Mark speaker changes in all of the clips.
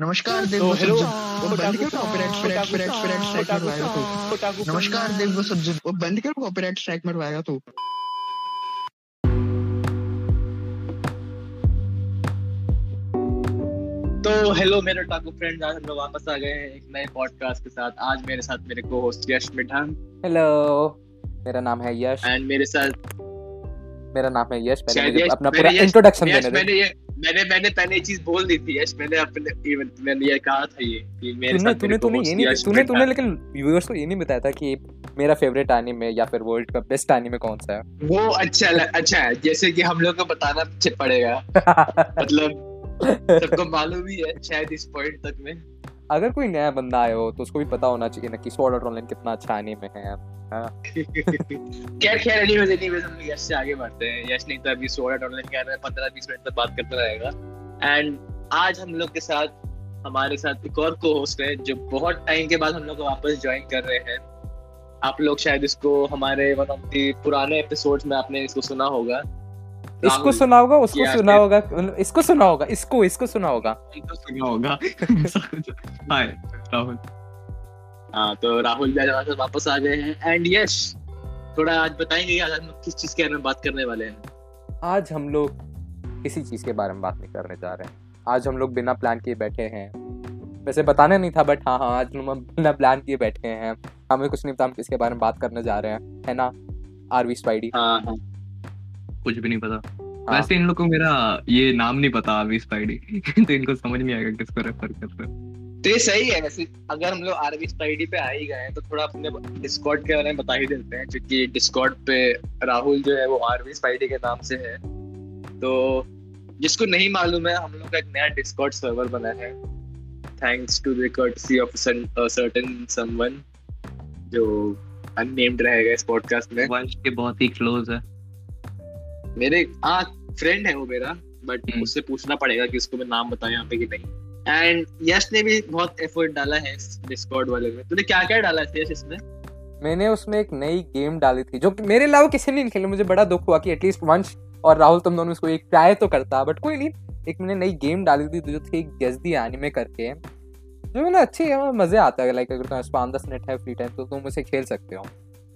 Speaker 1: नमस्कार देव
Speaker 2: तो
Speaker 1: वो
Speaker 2: हेलो
Speaker 1: बंद करो copyright strike strike strike strike मरवाएगा तो। नमस्कार देव वो सब्जेक्ट वो बंद करो कॉपीराइट स्ट्राइक मरवाएगा तो।
Speaker 2: तो हेलो मेरे टाकू फ्रेंड्स आज हम लोग वापस आ गए हैं एक नए पॉडकास्ट के साथ। आज मेरे साथ मेरे को होस्ट यश मिठान।
Speaker 3: हेलो मेरा नाम है यश।
Speaker 2: एंड मेरे साथ
Speaker 3: मेरा नाम है यश। पहले मुझे अपना पूरा इंट्रोडक्शन देने दे।
Speaker 2: मैंने मैंने पहले ये चीज़ बोल दी थी यश मैंने अपने इवेंट मैंने ये कहा था ये कि मेरे
Speaker 3: तूने
Speaker 2: साथ
Speaker 3: तूने तूने ये नहीं तूने तूने लेकिन व्यूअर्स को ये नहीं बताया था कि मेरा फेवरेट एनीमे या फिर वर्ल्ड का बेस्ट एनीमे कौन सा है?
Speaker 2: वो अच्छा अच्छा है जैसे कि हम लोग को बताना पड़ेगा। मतलब सबको मालूम ही है शायद इस पॉइंट तक में।
Speaker 3: अगर कोई नया बंदा आया हो तो उसको भी पता होना चाहिए ना कि स्वॉर्ड आर्ट ऑनलाइन कितना अच्छा
Speaker 2: आगे बढ़ते हैं? मिनट तक बात करता रहेगा। एंड आज हम लोग के साथ, हमारे साथ एक और को होस्ट है, जो बहुत टाइम के बाद हम लोग वापस ज्वाइन कर रहे हैं। आप लोग शायद इसको हमारे वन ऑफ़ द पुराने एपिसोड्स में आपने इसको सुना होगा।
Speaker 3: इसको सुना होगा उसको सुना होगा इसको सुना होगा इसको इसको सुना होगा
Speaker 4: तो सुना होगा हाय राहुल
Speaker 2: हाँ तो राहुल आज वापस आ गए हैं। एंड यश थोड़ा आज बताएँगे आज हम किस चीज़ के बारे में बात करने वाले हैं।
Speaker 3: आज हम लोग किसी चीज़ के बारे में बात नहीं करने जा रहे हैं। आज हम लोग बिना प्लान किए बैठे हैं। वैसे बताना नहीं था बट हाँ हाँ आज हम बिना प्लान किए बैठे हैं। हमें कुछ नहीं पता हम किसके बारे में बात करने जा रहे हैं। है ना? आरवी स्पाइडी
Speaker 2: हाँ हाँ।
Speaker 4: कुछ भी नहीं पता।
Speaker 3: हाँ।
Speaker 4: वैसे इन लोग को मेरा ये नाम नहीं पता आरवी स्पाइडी। तो इनको समझ नहीं आएगा किसको रेफर कर रहे हैं।
Speaker 2: तो ये सही है वैसे अगर हम लोग आरबी स्पाइडी पे आ ही गए हैं तो थोड़ा अपने डिस्कॉर्ड के बारे में बता ही देते हैं क्योंकि डिस्कॉर्ड पे राहुल जो है वो आरवी स्पाइडी के नाम से है। तो जिसको नहीं मालूम है हम लोग का एक नया डिस्कॉर्ड सर्वर बना है। Thanks to the courtesy of certain someone जो अननेम्ड रहेगा इस पॉडकास्ट में।
Speaker 4: वंश के बहुत ही क्लोज है।
Speaker 2: मेरे हाँ फ्रेंड है वो मेरा बट
Speaker 4: हम्म।
Speaker 2: उससे पूछना पड़ेगा कि उसको मैं नाम बताऊँ यहाँ पे कि नहीं। एंड यश ने भी बहुत एफर्ट डाला है डिस्कॉर्ड वाले में। तूने क्या क्या डाला है यश इसमें?
Speaker 3: मैंने उसमें एक नई गेम डाली थी जो कि मेरे अलावा किसी ने नहीं खेली। मुझे बड़ा दुख हुआ कि एटलीस्ट वंश और राहुल तुम दोनों इसको एक ट्राई तो करता बट कोई नहीं। एक मैंने नई गेम डाली थी जो थी गेस दी एनिमे करके जो मतलब अच्छी है मज़े आता है। लाइक अगर तुम्हारे पास पाँच दस मिनट है फ्री टाइम तो तुम उसे खेल सकते हो।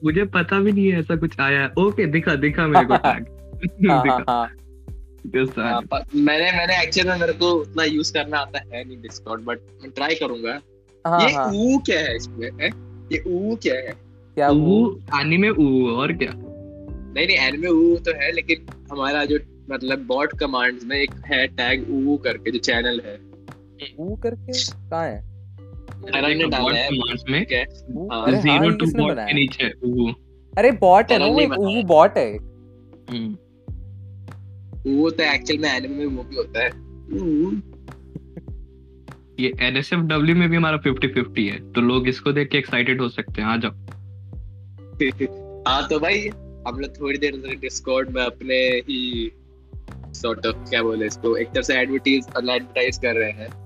Speaker 4: मुझे पता भी नहीं है ऐसा कुछ आया ओके दिखा दिखा मेरे को टैग
Speaker 3: हाँ हाँ हाँ।
Speaker 2: मैंने मैंने एक्चुअली में मेरे को उतना यूज़ करना आता है नहीं डिस्कॉर्ड बट मैं ट्राई करूँगा।
Speaker 3: हाँ
Speaker 2: ये
Speaker 3: हाँ।
Speaker 2: ऊ क्या है इसमें है? ये ऊ क्या है?
Speaker 3: क्या
Speaker 4: ऊ एनीमे ऊ और क्या?
Speaker 2: नहीं नहीं एनिमे ऊ तो है लेकिन हमारा जो मतलब बॉट कमांड्स में एक है टैग ऊ करके जो चैनल है।
Speaker 3: वो करके? कहाँ है?
Speaker 2: अरे
Speaker 4: में बॉट के नीचे ऊ।
Speaker 3: अरे बॉट है ना वो बॉट है।
Speaker 4: हम्म।
Speaker 2: ऊ तो एक्चुअल में एनिमे में वो भी होता है।
Speaker 4: ये एनएसएफडब्ल्यू में भी हमारा 50 50 है तो लोग इसको देख के एक्साइटेड हो सकते हैं आ जाओ।
Speaker 2: हाँ तो भाई हम लोग थोड़ी देर तक डिस्कॉर्ड में अपने ही सॉर्ट ऑफ़ क्या बोले इसको एक तरह से एडवर्टीज एडवर्टाइज कर रहे हैं।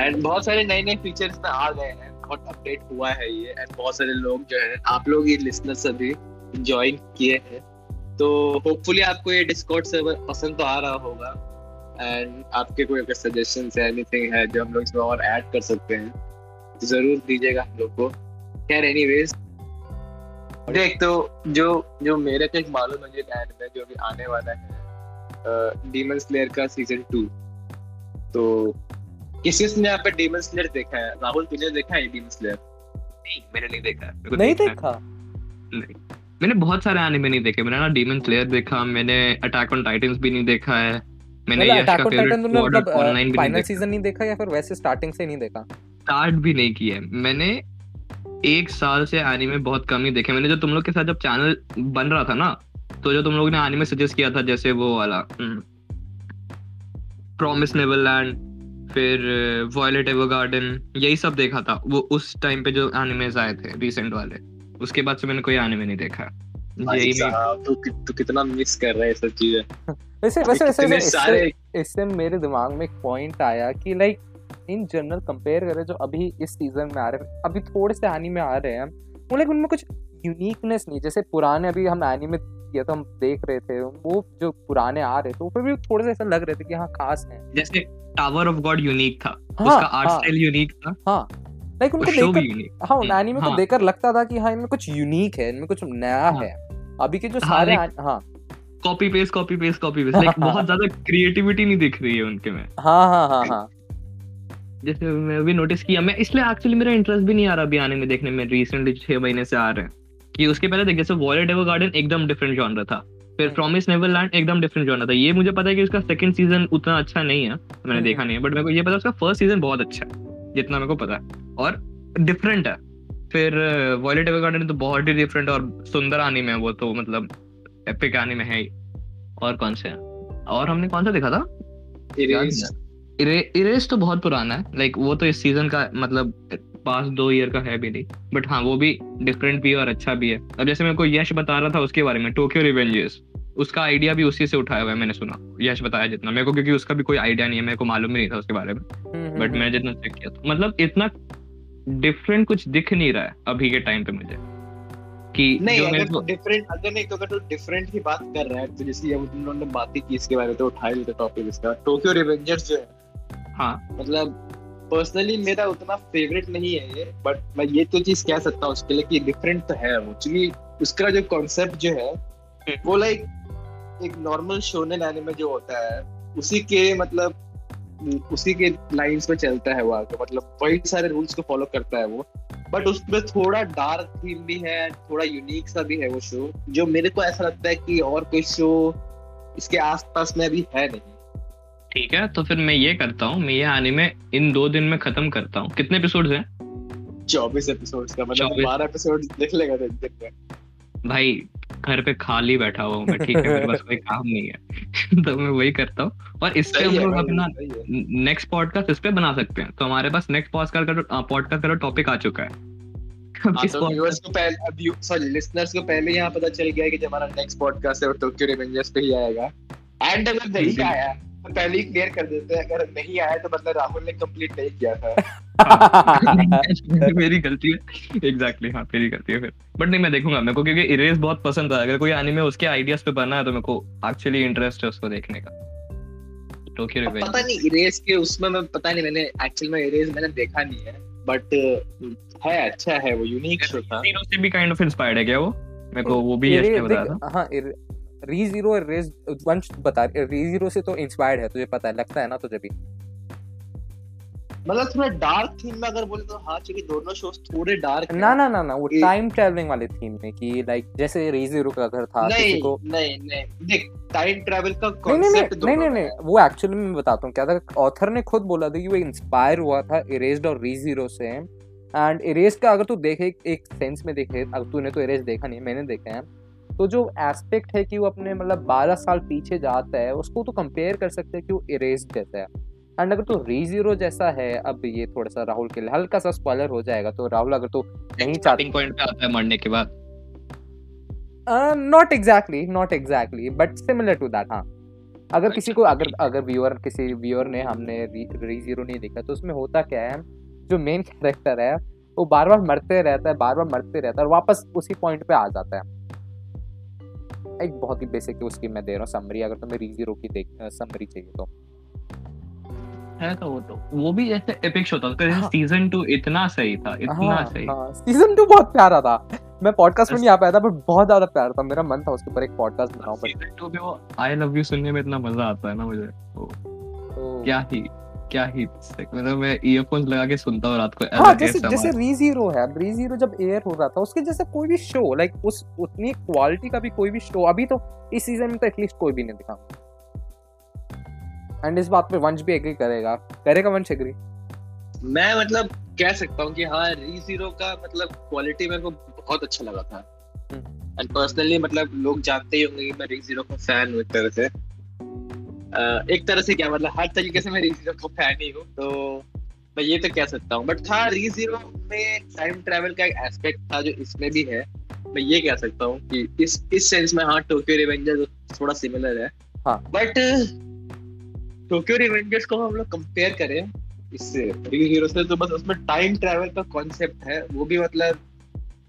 Speaker 2: एंड बहुत सारे नए नए फीचर्स में आ गए हैं बहुत अपडेट हुआ है ये एंड बहुत सारे लोग जो है आप लोग ये लिसनर सभी ज्वाइन किए हैं। तो होपफुली आपको ये डिस्कॉर्ड सर्वर पसंद तो आ रहा होगा एंड आपके कोई अगर सजेशन है एनीथिंग है जो हम लोग इसमें और ऐड कर सकते हैं तो ज़रूर दीजिएगा हम लोग को। खैर एनीवेज देख तो जो जो मेरे को एक मालूम है जो लैंड में जो भी आने वाला है डीमन स्लेयर का सीज़न टू तो किस किसने यहाँ पे डीमन स्लेयर देखा है? राहुल तूने देखा है डीमन स्लेयर
Speaker 4: नहीं मैंने नहीं देखा।
Speaker 3: नहीं देखा?
Speaker 4: नहीं। मैंने बहुत सारे एनिमे नहीं देखे। मैंने ना डीमन स्लेयर देखा मैंने अटैक ऑन टाइटंस भी नहीं देखा है। मैंने
Speaker 3: मतलब
Speaker 4: यश
Speaker 3: अटैक
Speaker 4: का
Speaker 3: ऑन
Speaker 4: फेवरेट
Speaker 3: मतलब
Speaker 4: ऑनलाइन भी
Speaker 3: फाइनल सीज़न नहीं देखा या फिर वैसे स्टार्टिंग से नहीं देखा?
Speaker 4: स्टार्ट भी नहीं किया है। मैंने एक साल से एनिमे बहुत कम ही देखे। मैंने जो तुम लोग के साथ जब चैनल बन रहा था ना तो जो तुम लोग ने एनिमे सजेस्ट किया था जैसे वो वाला प्रॉमिस नेवरलैंड फिर वॉयलेट एवरगार्डन यही सब देखा था। वो उस टाइम पे जो एनिमेज आए थे रिसेंट वाले। उसके बाद से मैंने कोई एनिमे नहीं देखा। यही में
Speaker 2: तो तू कितना मिस कर रहा है सब चीज़ें।
Speaker 3: वैसे वैसे वैसे इससे, मेरे दिमाग में एक पॉइंट आया कि लाइक इन जनरल कंपेयर करें जो अभी इस सीज़न में आ रहे हैं। अभी थोड़े से एनीमे आ रहे हैं। वो लाइक उनमें कुछ यूनिकनेस नहीं जैसे पुराने अभी हम एनीमे किया था हम देख रहे थे वो जो पुराने आ रहे थे वो फिर भी थोड़े से ऐसा लग रहे थे कि हाँ खास है।
Speaker 4: जैसे टावर ऑफ़ गॉड यूनिक था।
Speaker 3: हाँ,
Speaker 4: उसका आर्ट
Speaker 3: हाँ।
Speaker 4: स्टाइल यूनिक था।
Speaker 3: हाँ। लाइक उनको देखकर हाँ उन
Speaker 4: हम्म,
Speaker 3: एनिमे को
Speaker 4: हाँ।
Speaker 3: देखकर लगता था कि हाँ इनमें कुछ यूनिक है इनमें कुछ नया
Speaker 4: हाँ।
Speaker 3: है। अभी के जो
Speaker 4: हाँ,
Speaker 3: सारे हाँ।
Speaker 4: Copy paste copy paste copy paste like बहुत ज़्यादा क्रिएटिविटी नहीं दिख रही है उनके में।
Speaker 3: हाँ हाँ हाँ हाँ।
Speaker 4: जैसे मैं भी नोटिस किया मैं इसलिए एक्चुअली मेरा इंटरेस्ट भी नहीं आ रहा अभी आने में देखने में रिसेंटली छह महीने से आ रहे हैं। कि उसके पहले देख जैसे वॉलेट एवर गार्डन एकदम डिफरेंट जॉनर था। फिर। प्रॉमिस नेवरलैंड एकदम डिफरेंट जॉनर था। ये मुझे पता है कि उसका सेकंड सीज़न उतना अच्छा नहीं है मैंने
Speaker 3: हम्म।
Speaker 4: देखा नहीं है। बट मेरे को ये पता है उसका फ़र्स्ट सीज़न बहुत अच्छा है जितना मेरे को पता है। और डिफरेंट है। फिर वॉलेट एवर गार्डन तो बहुत ही डिफरेंट और सुंदर आनिमे है वो तो मतलब एपिक आनिमे है और कौन से हैं? और हमने कौन सा देखा था?
Speaker 2: Erase.
Speaker 4: इरे, इरेज तो बहुत पुराना है। लाइक वो तो इस सीज़न का मतलब पास दो ईयर का है भी नहीं। बट हाँ वो भी डिफरेंट भी है और अच्छा भी है। अब जैसे मेरे को यश बता रहा था उसके बारे में टोक्यो रिवेंजेस उसका आइडिया भी उसी से उठाया हुआ है मैंने सुना। यश बताया जितना। मेरे को क्योंकि उसका भी कोई आइडिया नहीं है मेरे को मालूम ही नहीं था उसके बारे में।
Speaker 3: हम्म, हम्म,
Speaker 4: बट मैंने जितना चेक किया था। मतलब इतना डिफरेंट कुछ दिख नहीं रहा है अभी के टाइम पे मुझे। कि
Speaker 2: नहीं अगर
Speaker 4: को
Speaker 2: डिफरेंट अगर नहीं तो अगर तो डिफरेंट की बात कर रहा है तो जैसे अब तुम लोगों ने बात ही की इसके बारे में तो उठा लेते टॉपिक इसका। टोक्यो रिवेंजर्स जो है।
Speaker 4: हाँ।
Speaker 2: मतलब पर्सनली मेरा उतना फेवरेट नहीं है ये बट मैं ये तो चीज़ कह सकता हूँ उसके लिए कि डिफरेंट तो है वो। क्योंकि उसका जो कॉन्सेप्ट जो है वो लाइक एक नॉर्मल शोनेन एनिमे जो होता है उसी के मतलब उसी के लाइंस में चलता है वो आगे। मतलब वही सारे रूल्स को फॉलो करता है वो। बट उसमें थोड़ा डार्क थीम भी है थोड़ा यूनिक सा भी है वो शो जो मेरे को ऐसा लगता है कि और कोई शो इसके आसपास में अभी है नहीं।
Speaker 4: ठीक है तो फिर मैं ये करता हूँ मैं ये एनिमे इन दो दिन में खत्म करता हूँ। कितने एपिसोड्स हैं?
Speaker 2: चौबीस एपिसोड का मतलब बारह एपिसोड देख लेगा दिन दिन में।
Speaker 4: भाई घर पे खाली बैठा हुआ हूँ मैं ठीक है मेरे पास कोई काम नहीं है। तो मैं वही करता हूँ। और इस पे हम लोग अपना नेक्स्ट पॉडकास्ट इस पे बना सकते हैं। तो हमारे पास नेक्स्ट पॉडकास्ट का पॉडकास्ट का टॉपिक आ चुका है। अब
Speaker 2: हाँ, तो को पहले सॉरी लिसनर्स को पहले यहाँ पता चल गया कि जो हमारा नेक्स्ट पॉडकास्ट है वो टोक्यो रिवेंजर्स पे ही आएगा। एंड अगर नहीं आया तो पहले ही क्लियर कर देते हैं अगर नहीं आया तो मतलब राहुल ने कंप्लीट नहीं किया था।
Speaker 4: मेरी गलती है। एग्जैक्टली हाँ मेरी गलती है फिर। बट नहीं मैं देखूँगा मेरे को क्योंकि इरेज बहुत पसंद था। अगर कोई एनिमे उसके आइडियाज़ पे बना है तो मेरे को एक्चुअली इंटरेस्ट है उसको देखने का। टोक्यो रिवेंज
Speaker 2: पता नहीं इरेज के उसमें मैं पता नहीं मैंने एक्चुअल में इरेज मैंने देखा नहीं है। बट है अच्छा है वो यूनिक शो था।
Speaker 4: से भी काइंड ऑफ़ इंस्पायर्ड है क्या वो? मेरे को वो भी ने बताया था
Speaker 3: हाँ री ज़ीरो वंश बता री ज़ीरो से तो इंस्पायर्ड है तुझे पता है लगता है ना तुझे भी?
Speaker 2: मतलब थोड़ा डार्क थीम में अगर बोले तो हाँ क्योंकि दोनों शोज़ थोड़े डार्क
Speaker 3: ना ना ना ना वो टाइम ट्रैवलिंग वाले थीम में कि लाइक जैसे री ज़ीरो का घर था किसी
Speaker 2: नहीं
Speaker 3: को
Speaker 2: नहीं नहीं देख टाइम ट्रैवल का
Speaker 3: नहीं नहीं
Speaker 2: कॉन्सेप्ट
Speaker 3: नहीं नहीं नहीं नहीं वो एक्चुअली मैं बताता हूँ क्या था। ऑथर ने खुद बोला था कि वो इंस्पायर हुआ था इरेज्ड और री ज़ीरो से। एंड इरेज का अगर तू देखे एक सेंस में देखे अगर तूने तो इरेज देखा नहीं मैंने देखा है। तो जो एस्पेक्ट है कि वो अपने मतलब 12 साल पीछे जाता है उसको तो कंपेयर कर सकते हैं कि वो इरेज जैसा है। एंड अगर तो री ज़ीरो जैसा है अब ये थोड़ा सा राहुल के लिए हल्का सा स्पॉइलर हो जाएगा तो राहुल अगर तो नहीं चाहता
Speaker 4: पॉइंट पे आता है मरने के बाद।
Speaker 3: Not exactly not exactly but similar to that हाँ। अगर किसी को
Speaker 4: अच्छा,
Speaker 3: अगर अगर व्यूअर किसी व्यूअर ने हमने री ज़ीरो नहीं देखा तो उसमें होता क्या है जो मेन कैरेक्टर है वो बार बार मरते रहता है बार बार मरते रहता है और वापस उसी पॉइंट पे आ जाता है। एक बहुत ही बेसिक उसकी मैं दे रहा हूँ समरी अगर तुम्हें री ज़ीरो की देख समरी चाहिए तो।
Speaker 4: है तो वो तो वो भी जैसे एपिक शो था उसका
Speaker 3: हाँ।
Speaker 4: सीज़न टू इतना सही था इतना
Speaker 3: हाँ
Speaker 4: सही।
Speaker 3: हाँ सीज़न टू बहुत प्यारा था। मैं पॉडकास्ट में नहीं आ पाया था बट बहुत ज़्यादा प्यारा था मेरा मन था उसके ऊपर एक पॉडकास्ट बनाऊँ बट
Speaker 4: सीज़न टू में वो आई लव यू सुनने में इतना मज़ा आता है ना मुझे।
Speaker 3: तो-
Speaker 4: क्या ही। क्या ही? मतलब मैं ईयरफोन्स लगा के सुनता हूँ रात को
Speaker 3: हाँ जैसे जैसे री ज़ीरो है री ज़ीरो जब एयर हो रहा था उसके जैसे कोई भी शो लाइक उस उतनी क्वालिटी का भी कोई भी शो अभी तो इस सीज़न में तो एटलीस्ट कोई भी नहीं दिखा। एंड इस बात पे वंश भी एग्री करेगा। करेगा वंश एग्री
Speaker 2: मैं मतलब कह सकता हूँ कि हाँ री ज़ीरो का मतलब क्वालिटी मेरे को बहुत अच्छा लगा था।
Speaker 3: हम्म।
Speaker 2: एंड पर्सनली मतलब लोग जानते ही होंगे कि मैं री ज़ीरो का फ़ैन हूँ एक तरह से। एक तरह से क्या मतलब हर तरीके से मैं री ज़ीरो का फ़ैन ही हूँ तो मैं ये तो कह सकता हूँ। बट हाँ री ज़ीरो में टाइम ट्रेवल का एक एस्पेक्ट था जो इसमें भी है। मैं ये कह सकता हूँ कि इस इस सेंस में हाँ टोक्यो रिवेंजर्स थोड़ा सिमिलर है।
Speaker 3: हाँ।
Speaker 2: बट टोक्यो रिवेंजर्स को हम लोग कंपेयर करें इससे री हीरो से तो बस उसमें टाइम ट्रैवल का कॉन्सेप्ट है वो भी मतलब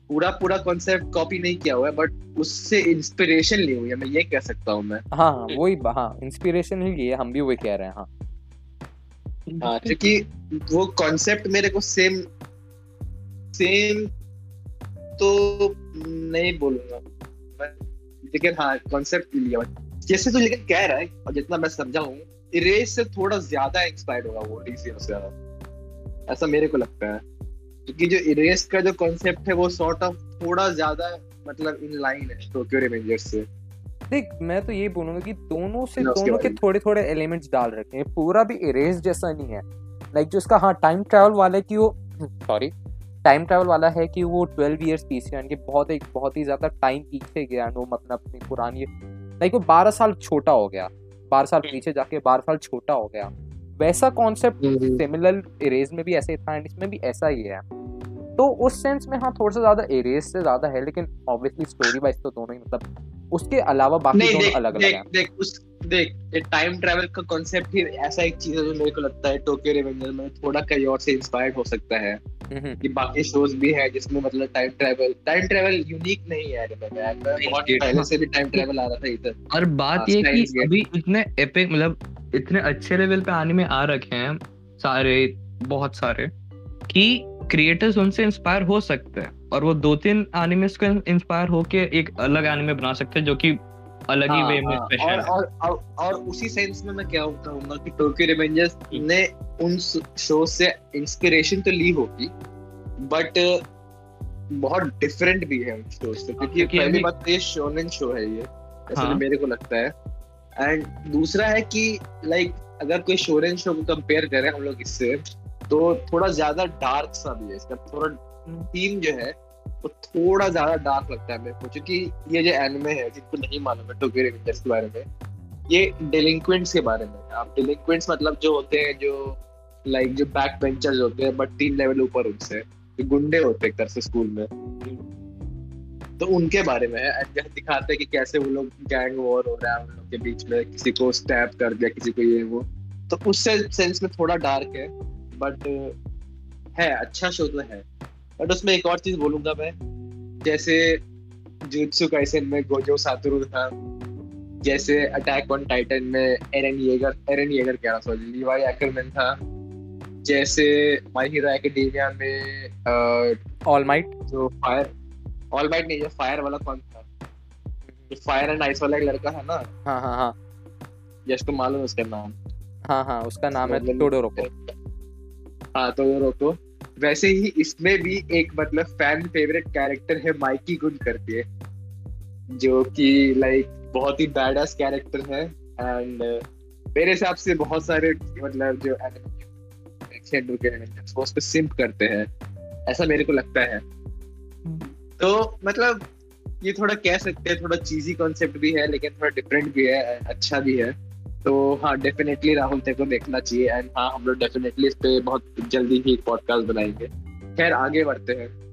Speaker 2: पूरा पूरा कॉन्सेप्ट कॉपी नहीं किया हुआ है बट उससे इंस्पिरेशन ली हुई है मैं ये कह सकता हूँ मैं।
Speaker 3: हाँ हाँ वही हाँ इंस्पिरेशन ही लिए हम भी वही कह रहे हैं हाँ।
Speaker 2: हाँ क्योंकि वो कॉन्सेप्ट मेरे को सेम सेम तो नहीं बोलूँगा। लेकिन हाँ कॉन्सेप्ट लिया जैसे तो लेकिन कह रहा है और जितना मैं समझा हूँ इरेज से थोड़ा ज़्यादा इंस्पायर्ड होगा वो डीसी से ऐसा मेरे को लगता है। क्योंकि जो इरेज का जो कॉन्सेप्ट है वो सॉर्ट ऑफ़ थोड़ा ज़्यादा मतलब इन लाइन है टोक्यो रिवेंजर्स से।
Speaker 3: देख मैं तो ये बोलूँगा कि दोनों से दोनों के थोड़े थोड़े एलिमेंट्स डाल रखे हैं। पूरा भी इरेज जैसा नहीं है। लाइक जो इसका हाँ टाइम ट्रैवल वाला है कि वो सॉरी टाइम ट्रैवल वाला है कि वो ट्वेल्व ईयर्स पीछे यानी कि बहुत एक बहुत ही ज़्यादा टाइम पीछे गया वो मतलब अपनी पुरानी लाइक वो बारह साल छोटा हो गया। बारह साल
Speaker 2: हम्म।
Speaker 3: पीछे जाके बारह साल छोटा हो गया। वैसा कॉन्सेप्ट सिमिलर इरेज में भी ऐसे था एंड इसमें भी ऐसा ही है। तो उस सेंस में हाँ थोड़ा सा ज़्यादा इरेज से ज़्यादा है लेकिन ऑब्वियसली स्टोरी वाइज तो दोनों ही मतलब उसके अलावा बाकी
Speaker 2: नहीं
Speaker 3: दोनों
Speaker 2: देख
Speaker 3: अलग अलग
Speaker 2: देख
Speaker 3: हैं।
Speaker 2: देख उस देख ये टाइम ट्रैवल का कॉन्सेप्ट ही ऐसा एक चीज़ है जो मेरे को लगता है टोक्यो रिवेंजर में थोड़ा कहीं और से इंस्पायर्ड हो सकता है।
Speaker 3: हम्म,
Speaker 2: कि बाकी शोज़ भी है जिसमें मतलब time travel time travel unique नहीं है बहुत पहले से भी टाइम ट्रैवल आ रहा था इधर।
Speaker 4: और बात
Speaker 2: हाँ,
Speaker 4: ये कि अभी इतने एपिक मतलब इतने अच्छे लेवल पे आने में आ रखे हैं सारे बहुत सारे कि क्रिएटर्स उनसे इंस्पायर हो सकते हैं और वो दो तीन एनिमेस को इंस्पायर होके एक अलग एनिमे बना सकते हैं जो कि अलग ही
Speaker 2: हाँ,
Speaker 4: वे में
Speaker 2: हाँ,
Speaker 4: स्पेशल
Speaker 2: और, और, और, और उसी सेंस में मैं क्या कहूँगा कि टोक्यो रिवेंजर्स ने उन शो से इंस्पिरेशन तो ली होगी बट बहुत डिफरेंट भी है उन शो से क्योंकि
Speaker 4: क्योंकि
Speaker 2: पहली बात तो ये शोनेन शो है ये ऐसा
Speaker 4: हाँ।
Speaker 2: मेरे को लगता है। एंड दूसरा है कि लाइक अगर कोई शोनेन शो को कंपेयर करें हम लोग इससे तो थोड़ा ज़्यादा डार्क सा भी है इसका, थोड़ा थीम जो है, वो थोड़ा ज़्यादा डार्क लगता है मेरे को, क्योंकि ये जो एनिमे है, जिनको नहीं मालूम है टोक्यो रिवेंजर्स के बारे में, ये डिलिंक्वेंट्स के बारे में आप डिलिंक्वेंट्स मतलब जो होते हैं, जो लाइक जो बैक बेंचर्स होते हैं बट तीन लेवल ऊपर उनसे, जो गुंडे होते हैं एक तरह से स्कूल में तो उनके बारे में है दिखाते हैं कि कैसे वो लोग गैंग वॉर हो रहा है, उन लोग के बीच में किसी को स्टैप कर दिया, किसी को ये वो तो उस सेंस में थोड़ा डार्क है। बट है अच्छा शो तो है। बट उसमें एक और चीज़ बोलूँगा मैं। जैसे जुत्सु काइसेन में गोजो सातुरु था। जैसे अटैक ऑन टाइटन में एरन येगर एरन येगर कह रहा सॉरी लीवाई एक्करमैन था। जैसे माय हीरो एकेडेमिया में
Speaker 3: ऑल माइट
Speaker 2: जो फायर ऑल माइट नहीं जो फायर वाला कौन था? जो फायर एंड आइस वाला एक लड़का था ना?
Speaker 3: हाँ हाँ हाँ।
Speaker 2: यश को मालूम है उसका नाम।
Speaker 3: हाँ हाँ उसका नाम है
Speaker 2: मतलब-
Speaker 3: टोडोरोको
Speaker 2: हाँ तो रोको वैसे ही इसमें भी एक मतलब फ़ैन फेवरेट कैरेक्टर है माइकी गुड करके जो कि लाइक बहुत ही बैडस कैरेक्टर है एंड मेरे हिसाब से बहुत सारे मतलब जो वो उस पर सिम्प करते हैं, ऐसा मेरे को लगता है। तो मतलब ये थोड़ा कह सकते हैं, थोड़ा चीजी कॉन्सेप्ट भी है, लेकिन थोड़ा डिफरेंट भी है अच्छा भी है। तो हाँ डेफिनेटली राहुल तेरे को देखना चाहिए एंड हाँ हम लोग डेफिनेटली इस पे बहुत जल्दी ही पॉडकास्ट बनाएँगे। खैर आगे बढ़ते हैं।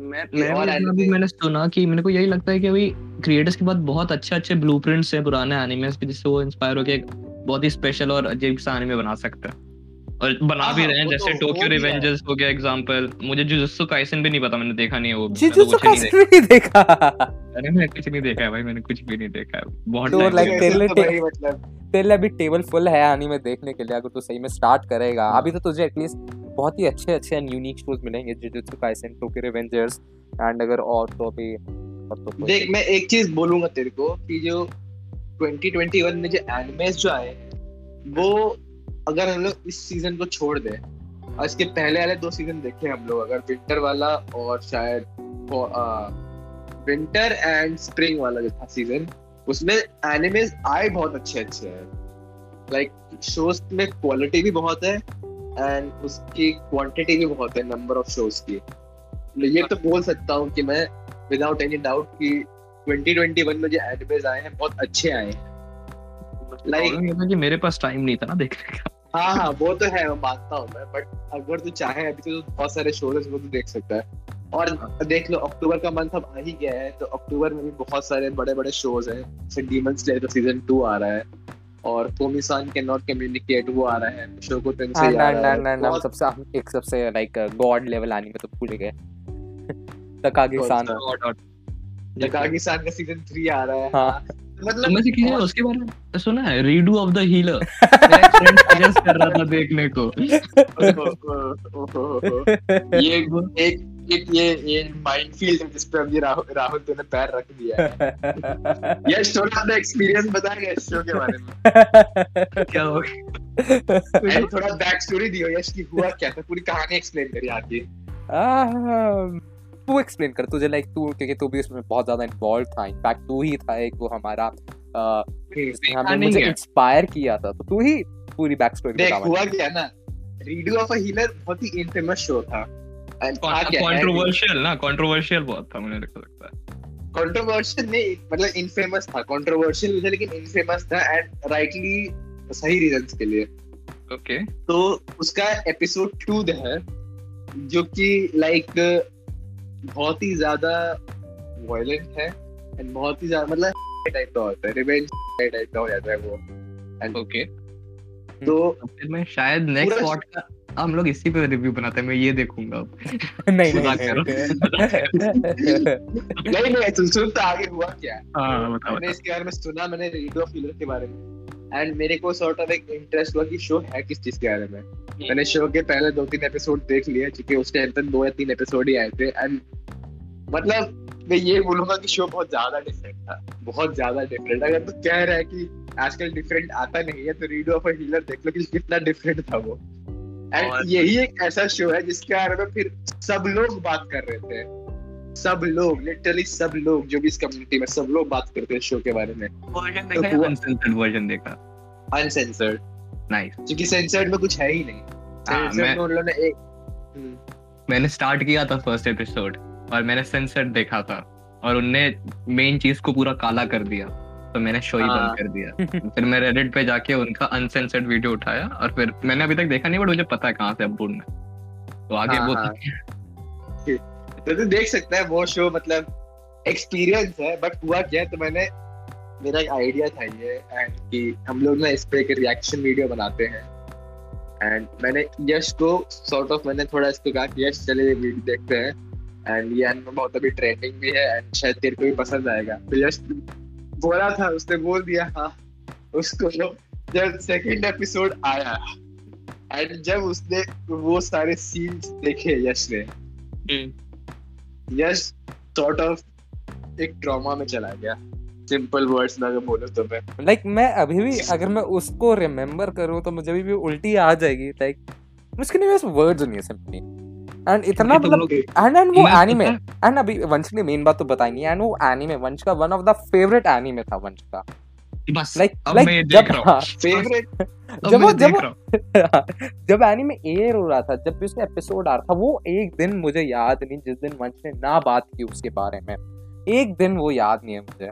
Speaker 4: मैं मैं
Speaker 2: और
Speaker 4: भी- मैंने सुना कि मेरे को यही लगता है कि अभी क्रिएटर्स के पास बहुत अच्छे अच्छे ब्लूप्रिंट्स हैं पुराने एनिमेस जिससे वो इंस्पायर होकर बहुत ही स्पेशल और अजीब सा एनिमे बना सकते हैं। और बना भी
Speaker 2: हाँ,
Speaker 4: रहे हैं जैसे
Speaker 2: तो-
Speaker 4: टोक्यो
Speaker 2: भी है।
Speaker 4: रिवेंजर्स हो गया एग्जांपल मुझे जुजुत्सु काइसन भी नहीं पता मैंने देखा नहीं है वो
Speaker 3: जिजुत्सु
Speaker 4: कुछ
Speaker 3: काइसन भी नहीं देखा।
Speaker 4: अरे मैं कुछ नहीं देखा है भाई मैंने कुछ भी नहीं देखा है बहुत
Speaker 3: तो
Speaker 4: गया।
Speaker 3: तेरे लिए
Speaker 2: तो मतलब
Speaker 3: तेरे लिए अभी टेबल फुल है आनी में देखने के लिए अगर तू सही में स्टार्ट करेगा अभी तो तुझे एटलीस्ट बहुत ही अच्छे अच्छे एंड यूनिक शोज़ मिलेंगे Jujutsu Kaisen Tokyo Revengers and अगर और तो अभी और तो
Speaker 2: देख मैं एक चीज़ बोलूँगा तेरे को कि जो 2021 में जो एनिमेस जो आए वो अगर हम लोग इस सीज़न को छोड़ दें और इसके पहले वाले दो सीज़न देखे हम लोग अगर विंटर वाला और शायद विंटर एंड स्प्रिंग वाला जो था सीज़न उसमें एनिमेस आए बहुत अच्छे अच्छे हैं। लाइक शोज़ में क्वालिटी भी बहुत है एंड उसकी क्वांटिटी भी बहुत है नंबर ऑफ़ शोज़ की। ये तो बोल सकता हूँ कि मैं विदाउट एनी डाउट कि 2021 में जो एनिमेज आए हैं बहुत अच्छे आए हैं। Like-
Speaker 4: Problem ये था कि मेरे पास टाइम नहीं था ना देखने का।
Speaker 2: हाँ हाँ वो तो है मैं मानता हूँ मैं बट अगर तू चाहे अभी तो बहुत सारे शोज़ वो तो देख सकता है। और देख लो अक्टूबर का मंथ अब आ ही गया है तो अक्टूबर में भी बहुत सारे बड़े बड़े शोज़ हैं। जैसे डीमन स्लेयर का सीज़न टू आ रहा है और कोमिसान कैन नॉट कम्युनिकेट वो आ रहा है। शो को
Speaker 3: हाँ,
Speaker 2: तेंसेई आ
Speaker 3: ना ना ना ना सबसे एक सबसे लाइक गॉड लेवल आनी में तो भूल गए।
Speaker 4: डॉट डॉट
Speaker 2: तकागी सान का सीज़न 3 आ रहा है।
Speaker 3: हाँ।
Speaker 2: मतलब
Speaker 4: किसी उसके बारे में? सुना है Redo of the Healer friend suggest कर रहा था देखने को।
Speaker 2: ये एक एक ये ये माइनफील्ड है जिस पे अभी राहुल राहुल तूने पैर रख दिया है। यश थोड़ा अपना एक्सपीरियंस बताएगा इस शो के बारे में।
Speaker 4: क्या हो
Speaker 2: एंड थोड़ा बैक स्टोरी दियो यश की हुआ क्या था? पूरी कहानी एक्सप्लेन करिए आगे।
Speaker 3: तू एक्सप्लेन कर तुझे लाइक तू क्योंकि तू भी उसमें बहुत ज़्यादा इन्वॉल्व था इनफैक्ट तू ही था एक वो हमारा अ, हमें मुझे इंस्पायर किया था तो तू ही पूरी बैक स्टोरी
Speaker 2: देख
Speaker 3: बता
Speaker 2: हुआ क्या ना रीडू ऑफ़ अ हीलर बहुत ही इनफेमस शो था।
Speaker 4: कंट्रोवर्शियल ना कंट्रोवर्शियल बहुत था मुझे लगता है।
Speaker 2: कंट्रोवर्शियल नहीं मतलब इनफेमस था कंट्रोवर्शियल था लेकिन इनफेमस था एंड राइटली सही रीजंस के लिए।
Speaker 4: ओके
Speaker 2: तो उसका एपिसोड टू है जो कि लाइक बहुत ही ज़्यादा वायलेंट है एंड बहुत ही ज़्यादा मतलब टाइप का होता है रिवेंज टाइप का हो जाता है वो.
Speaker 4: एंड ओके
Speaker 2: तो
Speaker 4: फिर मैं शायद नेक्स्ट का हम लोग इसी पे रिव्यू बनाते हैं मैं ये देखूँगा अब.
Speaker 3: नहीं नहीं
Speaker 2: नहीं नहीं सुन सुन तो आगे हुआ क्या?
Speaker 4: हाँ बताओ
Speaker 2: मैंने इसके बारे में सुना मैंने रीड ऑफ़ हीलर के बारे में. एंड मेरे को सॉर्ट ऑफ़ एक इंटरेस्ट हुआ कि शो है किस चीज़ के बारे में। मैंने शो के पहले दो तीन एपिसोड देख लिए क्योंकि उस टाइम तक दो या तीन एपिसोड ही आए थे। एंड मतलब मैं ये बोलूँगा कि शो बहुत ज़्यादा डिफरेंट था। बहुत ज़्यादा डिफरेंट अगर तू कह रहा है कि आजकल डिफरेंट आता नहीं है तो रीड ऑफ़ अ हीलर देख लो कि कितना डिफरेंट था वो। एंड यही एक ऐसा शो है जिसके बारे में फिर सब लोग बात कर रहे थे। सब लोग लिटरली सब लोग जो भी इस कम्युनिटी में सब लोग बात करते हैं शो के बारे में।
Speaker 4: वर्जन
Speaker 2: देखा
Speaker 4: देखा
Speaker 2: या
Speaker 4: अनसेंसर्ड वर्जन देखा।
Speaker 2: अनसेंसर्ड
Speaker 4: नाइस
Speaker 2: क्योंकि सेंसर्ड में कुछ है ही नहीं।
Speaker 4: हाँ,
Speaker 2: सेंसर्ड
Speaker 4: मैं-
Speaker 2: में उन एक हम्म,
Speaker 4: मैंने स्टार्ट किया था फ़र्स्ट एपिसोड और मैंने सेंसर्ड देखा था और उनने मेन चीज़ को पूरा काला कर दिया तो मैंने शो ही
Speaker 2: हाँ।
Speaker 4: बंद कर दिया। फिर मैं रेडिट पे जाके उनका अनसेंसर्ड वीडियो उठाया और फिर मैंने अभी तक देखा नहीं बट मुझे पता है कहाँ से अब ढूंढना तो आगे
Speaker 2: हाँ,
Speaker 4: वो
Speaker 2: हाँ। तो तू देख सकता है, वो शो मतलब एक्सपीरियंस है बट हुआ क्या तो मैंने, मेरा एक आइडिया था ये एंड कि हम लोग ना इस पे एक रिएक्शन वीडियो बनाते हैं। एंड मैंने यश को सॉर्ट ऑफ़ मैंने थोड़ा इसको कहा कि, यश, चले ये वीडियो देखते हैं। एंड ये anime बहुत अभी ट्रेंडिंग भी है एंड शायद तेरे को भी पसंद आएगा। तो यश बोला था, उसने बोल दिया हाँ। उसको जब सेकंड एपिसोड आया एंड जब उसने वो सारे सीन्स देखे यश ने यश सॉर्ट ऑफ़ एक ट्रॉमा में चला गया। सिंपल वर्ड्स में अगर बोलो तो मैं।
Speaker 3: लाइक like, मैं अभी भी अगर मैं उसको रिमेम्बर करूँ तो मुझे अभी भी उल्टी आ जाएगी। लाइक मुझके नहीं बस वर्ड्स नहीं है सिंपली एंड इतना मतलब एंड एंड वो एनीमे एंड अभी वंश ने मेन बात तो बताई नहीं। एंड वो एनीमे वंश का one of the favourite anime था वंश का।
Speaker 4: बस
Speaker 3: लाइक
Speaker 4: अब मैं ये देख
Speaker 3: जब
Speaker 4: रहा हूँ
Speaker 2: फेवरेट
Speaker 3: जब वो जब जब एनीमे एयर हो रहा था जब भी उसका एपिसोड आ रहा था वो एक दिन मुझे याद नहीं जिस दिन वंश ने ना बात की उसके बारे में। एक दिन वो याद नहीं है मुझे।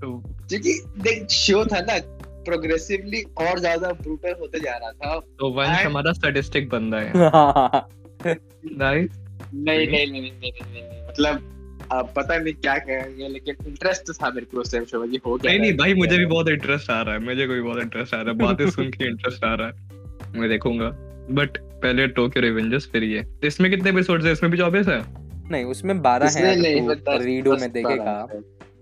Speaker 4: तो
Speaker 2: क्योंकि देख शो था ना प्रोग्रेसिवली और ज़्यादा ब्रूटल होते जा रहा था।
Speaker 4: तो वंश हमारा स्टैटिस्टिक बंदा है। नाइस
Speaker 2: नहीं नहीं नहीं, नहीं, नहीं। मतलब अब पता नहीं क्या कहेंगे लेकिन इंटरेस्ट था मेरे को उस टाइम शो में कि हो क्या
Speaker 4: नहीं नहीं भाई मुझे भी बहुत इंटरेस्ट आ रहा है मुझे कोई बहुत इंटरेस्ट आ रहा है बातें सुन के इंटरेस्ट आ रहा है मैं देखूँगा। बट पहले टोक्यो रिवेंजर्स फिर ये। इसमें कितने एपिसोड्स है? इसमें भी 24 है?
Speaker 3: नहीं उसमें। बारह है
Speaker 2: नहीं
Speaker 3: तो
Speaker 2: मतलब
Speaker 3: रीडो में देखेगा।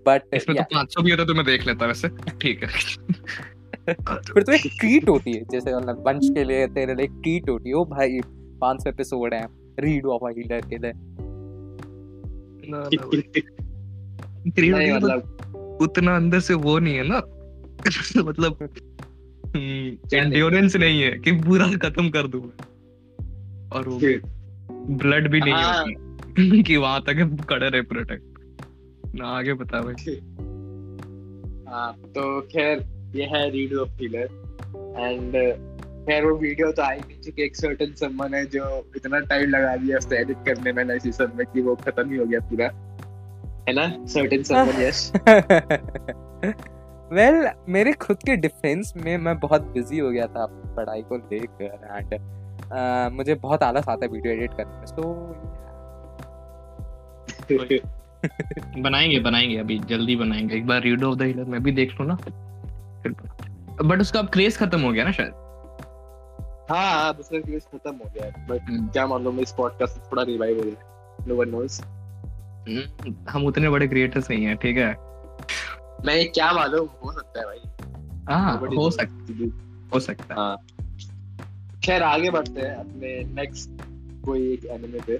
Speaker 3: बट
Speaker 4: इसमें तो 500 भी होता तो मैं देख लेता वैसे। ठीक है।
Speaker 3: फिर तो एक ट्रीट होती है जैसे मतलब वंश के लिए तेरे लिए ट्रीट होती है। ओ भाई 500 एपिसोड है रीड ऑफ़ हीलर के लिए
Speaker 2: नहीं
Speaker 4: मतलब उतना अंदर से वो नहीं है ना। मतलब? एंड्योरेंस नहीं। है कि पूरा खत्म कर दूँ। और वो ब्लड भी नहीं
Speaker 2: हाँ।
Speaker 4: होती। कि वहाँ तक खड़े रहे पूरा टाइम ना आगे बता भाई।
Speaker 2: हाँ तो खैर ये है रीड ऑफ़ हीलर एंड खैर वो वीडियो तो आई नहीं चुकी एक सर्टन समवन है जो इतना टाइम लगा दिया उसको एडिट करने में नए सीज़न में कि वो खत्म ही हो गया पूरा। है ना? सर्टन समवन यस
Speaker 3: वेल मेरे खुद के डिफेंस में मैं बहुत बिज़ी हो गया था अपनी पढ़ाई को लेकर एंड मुझे बहुत आलस आता है वीडियो एडिट करने में सो
Speaker 4: बनाएँगे बनाएँगे अभी जल्दी बनाएँगे। एक बार रीड ऑफ़ द हिलर मैं भी देख लूँ ना बट उसका अब क्रेज खत्म हो गया ना शायद।
Speaker 2: हाँ उसका क्रेज खत्म हो गया बट
Speaker 4: हम्म।
Speaker 2: क्या मालूम इस पॉडकास्ट थोड़ा रिवाइव हो गया नो वन नोस
Speaker 4: हम उतने बड़े क्रिएटर्स नहीं हैं ठीक है?
Speaker 2: मैं क्या मालूम हो सकता है भाई।
Speaker 4: हाँ हो सकता
Speaker 2: है।
Speaker 4: हो सकता है।
Speaker 2: हाँ। खैर आगे बढ़ते हैं अपने नेक्स्ट कोई एक एनिमे पे।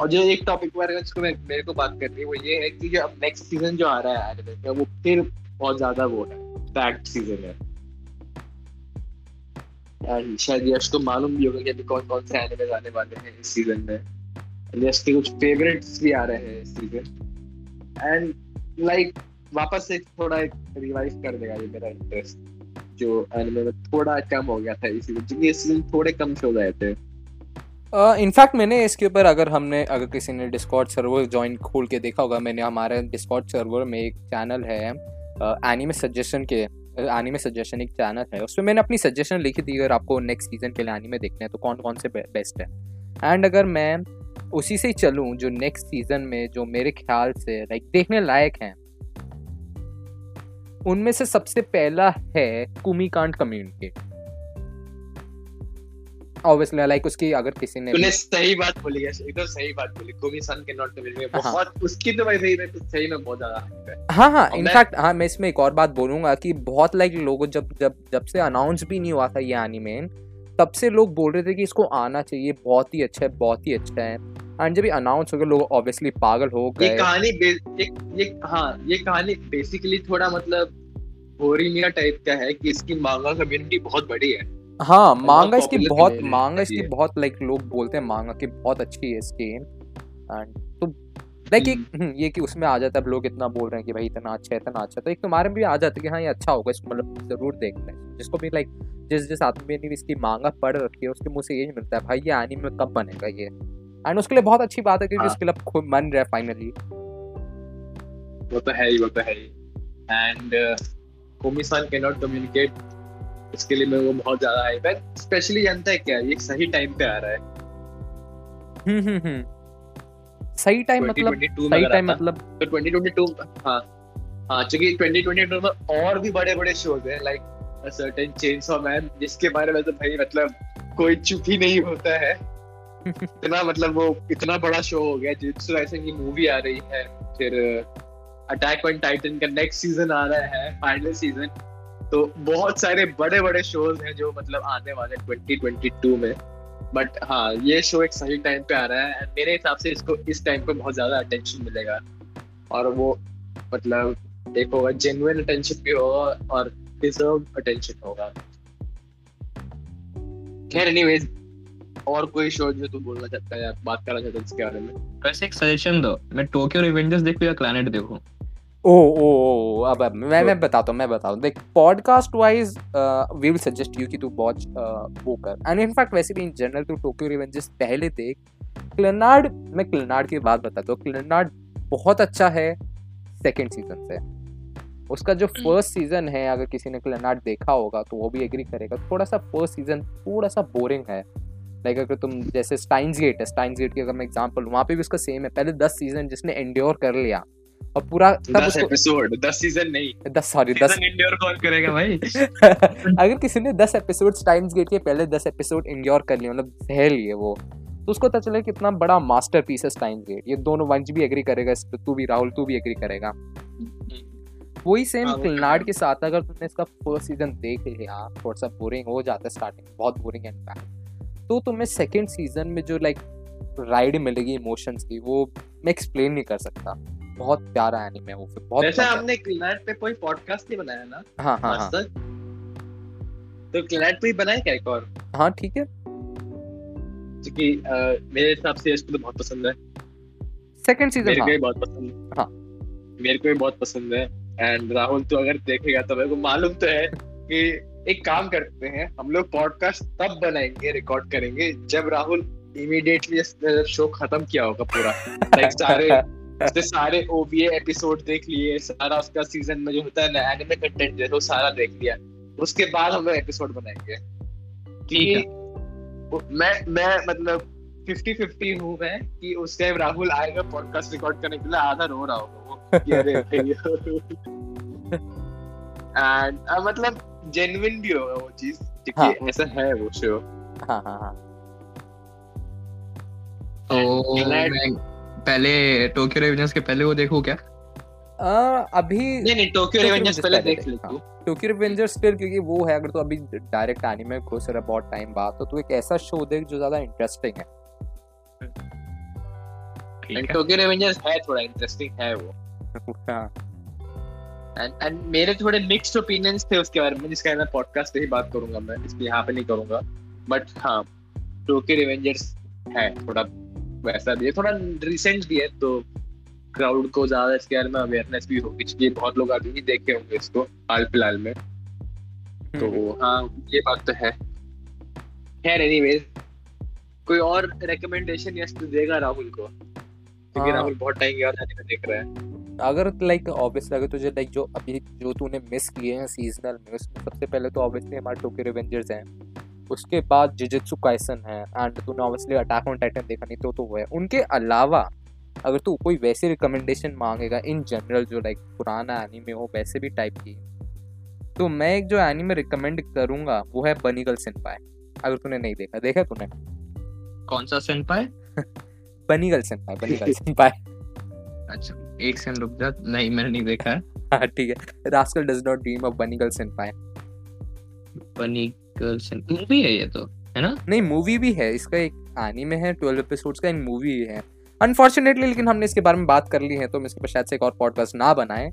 Speaker 2: और जो एक टॉपिक बारे में मेरे को बात करनी है वो ये है कि जो अब नेक्स्ट सीज़न जो आ रहा है एनिमे का वो फिर बहुत ज़्यादा वो है। सीज़न है। शायद यश को मालूम भी होगा कि अभी कौन कौन से एनिमे आने वाले हैं इस सीज़न में। यश के कुछ फेवरेट्स भी आ रहे हैं इस सीज़न एंड लाइक वापस से थोड़ा एक रिवाइव कर देगा ये मेरा इंटरेस्ट जो एनिमे में थोड़ा कम हो गया था इस सीज़न क्योंकि इस सीज़न थोड़े कम शोज़ आए थे।
Speaker 3: इनफैक्ट uh, मैंने इसके ऊपर अगर हमने अगर किसी ने डिस्कॉर्ड सर्वर ज्वाइन खोल के देखा होगा मैंने हमारे डिस्कॉर्ड सर्वर में एक चैनल है एनिमे uh, सजेशन के। एनिमे सजेशन एक चैनल है। उसमें मैंने अपनी सजेशन लिखी थी, अगर आपको नेक्स्ट सीज़न के लिए एनिमे देखना है तो कौन कौन से बेस्ट है? एंड अगर मैं उसी से ही चलूँ, जो नेक्स्ट सीज़न में जो मेरे ख्याल से लाइक देखने लायक हैं, उनमें से सबसे पहला है कुमी कांड कम्युनिटी ऑब्वियसली लाइक उसकी अगर किसी ने
Speaker 2: तूने सही बात बोली है एकदम सही बात बोली। कुमी सन के नॉट में
Speaker 3: हाँ।
Speaker 2: बहुत उसकी तो भाई सही में सही में बहुत ज़्यादा है।
Speaker 3: हाँ हाँ इनफैक्ट हाँ मैं इसमें एक और बात बोलूँगा कि बहुत लाइक लोगों जब जब जब से अनाउंस भी नहीं हुआ था ये एनीमे तब से लोग बोल रहे थे कि इसको आना चाहिए बहुत ही अच्छा है बहुत ही अच्छा है। एंड जब ये अनाउंस हो गया लोग ऑब्वियसली पागल हो गए।
Speaker 2: ये कहानी बे- ये ये हाँ ये कहानी बेसिकली थोड़ा मतलब होरीमिया टाइप का है कि इसकी मांगा कम्युनिटी बहुत बड़ी है।
Speaker 3: हाँ मांगा इसकी बहुत मांगा इसकी
Speaker 2: ये।
Speaker 3: बहुत लाइक लोग बोलते हैं मांगा की बहुत अच्छी है इसकी एंड तो लाइक एक हम्म, ये कि उसमें आ जाता है लोग इतना बोल रहे हैं कि भाई इतना अच्छा है इतना अच्छा तो एक तुम्हारे में भी आ जाता है कि हाँ ये अच्छा होगा इसको मतलब ज़रूर देखना है। जिसको भी लाइक जिस जिस आदमी ने इसकी मांगा पढ़ रखी है उसके मुँह से यही मिलता है भाई ये एनीमे कब बनेगा ये? एंड उसके लिए बहुत अच्छी बात है क्योंकि
Speaker 2: हाँ।
Speaker 3: उसके लिए खुद मन रहा है फाइनली
Speaker 2: वो तो है ही वो तो है ही। And Komi san can not communicate इसके लिए मेरे को बहुत ज़्यादा हाइप है। स्पेशली जानता है क्या? ये सही टाइम पे आ रहा है।
Speaker 3: हम्म हम्म हम्म। सही टाइम मतलब सही टाइम मतलब
Speaker 2: तो 2022 हाँ। हाँ क्योंकि 2022 में और भी बड़े बड़े शोज़ हैं like certain Chainsaw Man जिसके बारे में तो भाई मतलब कोई चुप ही नहीं होता है। इतना मतलब वो इतना बड़ा शो हो गया जित्सु ऐसे की मूवी आ रही है। फिर अटैक ऑन टाइटन का नेक्स्ट सीज़न आ रहा है फाइनल सीज़न तो बहुत सारे बड़े बड़े शोज़ हैं जो मतलब आने वाले 2022 में। बट हाँ ये शो एक सही टाइम पे आ रहा है। मेरे हिसाब से इसको इस टाइम पे बहुत ज़्यादा अटेंशन मिलेगा। और वो मतलब एक होगा जेन्युइन अटेंशन भी होगा और डिजर्व अटेंशन होगा। खैर एनीवेज और कोई शो जो तू बोलना चाहता है बात करना चाहता है इसके बारे में?
Speaker 4: वैसे एक सजेशन दो। मैं टोक्यो रिवेंजर्स देखूँ या प्लैनेट देखूँ?
Speaker 3: ओ ओ ओ अब अब मैं मैं बताता हूँ मैं बताता हूँ। देख podcast wise we will suggest you कि तू वॉच वो कर। एंड इनफैक्ट वैसे भी इन जनरल तू टोक्यो रिवेंजर्स पहले देख। क्लिनार्ड मैं क्लिनार्ड की बात बताता हूँ क्लिनार्ड बहुत अच्छा है सेकंड सीज़न से। उसका जो फ़र्स्ट सीज़न है अगर किसी ने क्लिनार्ड देखा होगा तो वो भी एग्री करेगा। थोड़ा सा फ़र्स्ट सीज़न थोड़ा सा बोरिंग है। लाइक अगर तुम जैसे स्टाइन्स गेट है स्टाइन्स गेट की अगर मैं एग्जांपल वहाँ पे भी उसका सेम है। पहले दस सीज़न जिसने एंड्योर कर लिया। और पूरा तब
Speaker 2: दस एपिसोड दस सीज़न नहीं।
Speaker 3: दस सॉरी दस
Speaker 2: इंडियर कौन करेगा भाई?
Speaker 3: अगर किसी ने दस एपिसोड टाइम्स गेट के पहले दस एपिसोड इंड्योर कर लिए मतलब सह लिए वो तो उसको पता चला कितना बड़ा मास्टर पीस है टाइम्स गेट ये दोनों वंश भी एग्री करेगा इस पे तू भी राहुल तू भी एग्री करेगा। वही सेम
Speaker 2: हाँ, तो
Speaker 3: क्लनाड के साथ अगर तुमने इसका फ़र्स्ट सीज़न देख लिया थोड़ा सा बोरिंग हो जाता है स्टार्टिंग बहुत बोरिंग है इनफैक्ट तो तुम्हें सेकंड सीज़न में जो लाइक राइड मिलेगी इमोशंस की वो मैं एक्सप्लेन नहीं कर सकता। बहुत प्यारा एनिमे है वो फिर बहुत
Speaker 2: वैसे हमने क्लिनाट पे कोई पॉडकास्ट नहीं बनाया ना?
Speaker 3: हाँ हाँ हाँ।
Speaker 2: तो क्लिनाट पे ही बनाए क्या एक और?
Speaker 3: हाँ ठीक है।
Speaker 2: क्योंकि मेरे हिसाब से इसको तो बहुत पसंद है।
Speaker 3: सेकंड सीज़न
Speaker 2: मेरे को
Speaker 3: हाँ।
Speaker 2: भी बहुत पसंद है।
Speaker 3: हाँ।
Speaker 2: मेरे को भी बहुत पसंद है। एंड राहुल तो अगर देखेगा तो मेरे को मालूम तो है कि एक काम करते हैं हम लोग पॉडकास्ट तब बनाएँगे रिकॉर्ड करेंगे जब राहुल इमीडिएटली शो खत्म किया होगा पूरा। लाइक सारे उसने सारे ओवीए एपिसोड देख लिए सारा उसका सीज़न में जो होता है ना एनिमे कंटेंट जैसे वो सारा देख लिया। उसके बाद हम लोग एपिसोड बनाएँगे।
Speaker 4: ठीक है।
Speaker 2: मैं मैं मतलब फिफ्टी फिफ्टी हूँ मैं कि उस टाइम राहुल आएगा पॉडकास्ट रिकॉर्ड करने के लिए आधा रो रहा होगा वो एंड मतलब जेन्युइन भी होगा वो चीज़ क्योंकि ऐसा है वो शो
Speaker 3: हाँ हाँ हाँ।
Speaker 4: तो पहले टोक्यो रेवेंजर्स के पहले वो देखो क्या?
Speaker 3: आ, अभी
Speaker 2: नहीं नहीं टोक्यो
Speaker 3: Tokyo
Speaker 2: रिवेंजर्स पहले देख ले तू
Speaker 3: टोक्यो रिवेंजर्स स्टिल क्योंकि वो है अगर तो अभी डायरेक्ट एनीमे घुस रहा बहुत टाइम बाद तो तू एक ऐसा शो देख जो ज़्यादा इंटरेस्टिंग है।
Speaker 4: है।
Speaker 2: टोक्यो रिवेंजर्स है थोड़ा इंटरेस्टिंग है वो।
Speaker 3: हाँ।
Speaker 2: एंड एंड मेरे थोड़े मिक्स्ड ओपिनियंस थे उसके बारे में जिसका मैं पॉडकास्ट पे ही बात करूँगा मैं इसलिए यहाँ पे नहीं करूँगा। बट हाँ टोक्यो रिवेंजर्स है थोड़ा वैसा भी है। थोड़ा रिसेंट भी है तो क्राउड को ज़्यादा इसके बारे में अवेयरनेस भी होगी चाहिए बहुत लोग अभी भी देखे होंगे इसको हाल फ़िलहाल में। तो हाँ ये बात तो है। खैर एनीवेज कोई और रिकमेंडेशन यस तू देगा राहुल को? क्योंकि
Speaker 3: हाँ।
Speaker 2: राहुल बहुत टाइम के बाद anime देख रहा है।
Speaker 3: अगर लाइक ऑब्वियसली अगर तुझे लाइक जो अभी जो तूने मिस किए हैं सीजनल में उसमें सबसे पहले तो ऑब्वियसली हमारे टोक्यो रिवेंजर्स हैं। उसके बाद जिजित्सु काइसन है? एंड तूने ऑब्वियसली अटैक ऑन टाइटन देखा नहीं तो तो वो है। उनके अलावा अगर तू कोई वैसे रिकमेंडेशन मांगेगा इन जनरल जो लाइक पुराना एनीमे हो वैसे भी टाइप की तो मैं एक जो एनीमे रिकमेंड करूँगा वो है बनीगल सेनपाई अगर तूने नहीं देखा देखा तूने?
Speaker 4: कौन सा सेंपाई
Speaker 3: बनीगल सेनपाई बनीगल सेनपाई
Speaker 4: अच्छा एक सेकंड रुक जा नहीं मैंने नहीं देखा। है
Speaker 3: हाँ ठीक है। Rascal Does Not Dream of Bunny Girl Senpai
Speaker 4: bunny girls movie है ये तो है ना?
Speaker 3: नहीं मूवी भी है इसका एक एनीमे है ट्वेल्व एपिसोड्स का एक मूवी है। अनफॉर्चुनेटली लेकिन हमने इसके बारे में बात कर ली है तो हम इसके पर शायद से एक और पॉडकास्ट ना बनाए।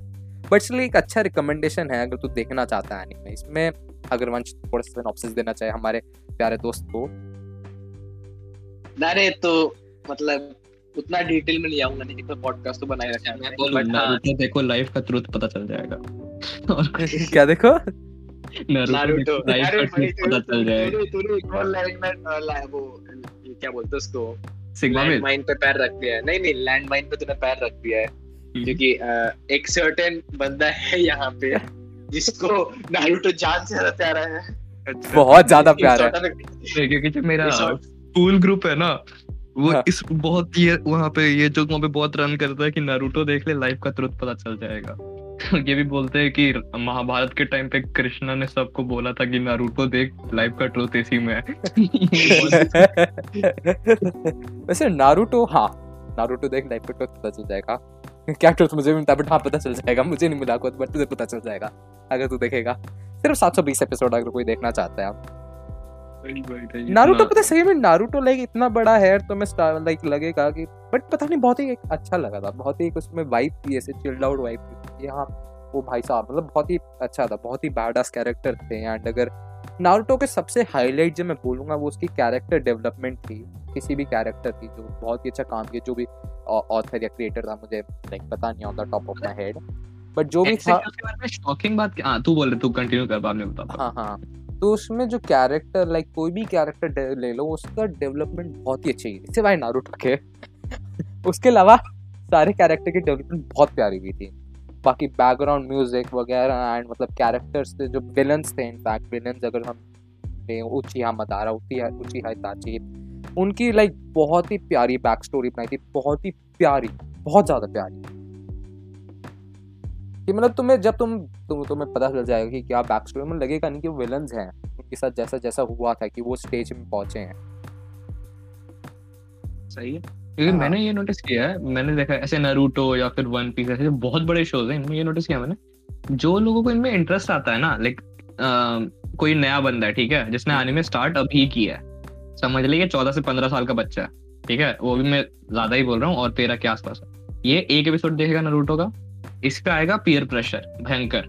Speaker 3: बट इसलिए एक अच्छा रिकमेंडेशन है अगर तू देखना चाहता है एनीमे इसमें अगर वंश थोड़ा सा सिनॉप्सिस देना चाहे हमारे प्यारे दोस्त को।
Speaker 2: ना रे तो मतलब उतना डिटेल में नहीं आऊँगा नहीं तो पॉडकास्ट तो बनाए रखा है।
Speaker 4: मैं
Speaker 2: हाँ,
Speaker 4: देखो लाइफ का ट्रुथ पता चल जाएगा। और
Speaker 3: क्या देखो?
Speaker 4: नारुतो पता चल जाएगा।
Speaker 2: तूने तूने एक और लाइन में वो क्या बोलते हैं उसको?
Speaker 4: सिग्मा
Speaker 2: लैंड माइन पे पैर रख दिया है। नहीं नहीं लैंड माइन पे तूने पैर रख दिया है। क्योंकि एक सर्टेन बंदा है यहाँ पे जिसको नारुतो जान से ज़्यादा प्यारा है।
Speaker 3: बहुत ज़्यादा प्यार है।
Speaker 4: क्योंकि जो मेरा स्कूल ग्रुप है ना वो
Speaker 3: हाँ।
Speaker 4: इस बहुत ये वहाँ पे ये जो वहाँ पे बहुत रन करता है कि नारुतो देख ले लाइफ का तुरंत पता चल जाएगा। ये भी बोलते हैं कि महाभारत के टाइम पे कृष्णा ने सबको बोला था कि नारुतो देख लाइफ का ट्रुथ इसी में है।
Speaker 3: वैसे नारुतो हाँ नारुतो देख लाइफ का ट्रुथ पता चल जाएगा। क्या ट्रुथ मुझे भी बट हाँ पता चल जाएगा मुझे नहीं मिला कुछ बट तुझे पता चल जाएगा अगर तू देखेगा। सिर्फ़ 720 एपिसोड अगर कोई देखना चाहता है आप। नारुतो पता सही में नारुतो लाइक इतना बड़ा है तो मैं लाइक लगेगा कि बट पता नहीं बहुत ही अच्छा लगा था बहुत ही उसमें वाइब थी ऐसे चिल्ड आउट वाइब थी। कि हाँ वो भाई साहब मतलब बहुत ही अच्छा था बहुत ही बैडास कैरेक्टर थे। एंड अगर नारुतो के सबसे हाईलाइट जो मैं बोलूँगा वो उसकी कैरेक्टर डेवलपमेंट थी किसी भी कैरेक्टर की जो बहुत ही अच्छा काम किया जो भी ऑथर या क्रिएटर था मुझे लाइक पता नहीं on the top of my head but जो भी था
Speaker 4: शॉकिंग बात क्या हाँ तू बोल रहे तू कंटिन्यू कर बाद में बता
Speaker 3: हाँ। हाँ तो उसमें जो कैरेक्टर लाइक कोई भी कैरेक्टर ले लो उसका डेवलपमेंट बहुत ही अच्छी है सिवाय नारुतो के। उसके अलावा सारे कैरेक्टर की डेवलपमेंट बहुत प्यारी हुई थी। बाकी बैकग्राउंड म्यूज़िक वगैरह एंड मतलब कैरेक्टर्स थे, जो विलन्स थे इनफैक्ट विलन्स अगर हम लें उचिहा मदारा उची उचिहा ताची उनकी लाइक बहुत ही प्यारी बैक स्टोरी बनाई थी, बहुत ही प्यारी, बहुत ज़्यादा प्यारी। कि मतलब तुम्हें जब तुम तुम, तुम्हें पता चल जाएगा कि क्या बैक स्टोरी में लगेगा नहीं कि वो विलन्स हैं, उनके साथ जैसा जैसा हुआ था कि वो स्टेज में पहुँचे हैं।
Speaker 4: सही है। क्योंकि
Speaker 3: हाँ।
Speaker 4: मैंने ये नोटिस किया है मैंने देखा ऐसे नारुतो या फिर वन पीस ऐसे बहुत बड़े शोज़ हैं इनमें ये नोटिस किया मैंने। जो लोगों को इनमें इंटरेस्ट आता है ना लाइक कोई नया बंदा है ठीक है जिसने आने में स्टार्ट अभी किया है। समझ लीजिए चौदह से पंद्रह साल का बच्चा है ठीक है वो भी मैं ज़्यादा ही बोल रहा हूँ और तेरह के आसपास ये एक एपिसोड देखेगा नारुतो का इस पे आएगा पीयर प्रेशर भयंकर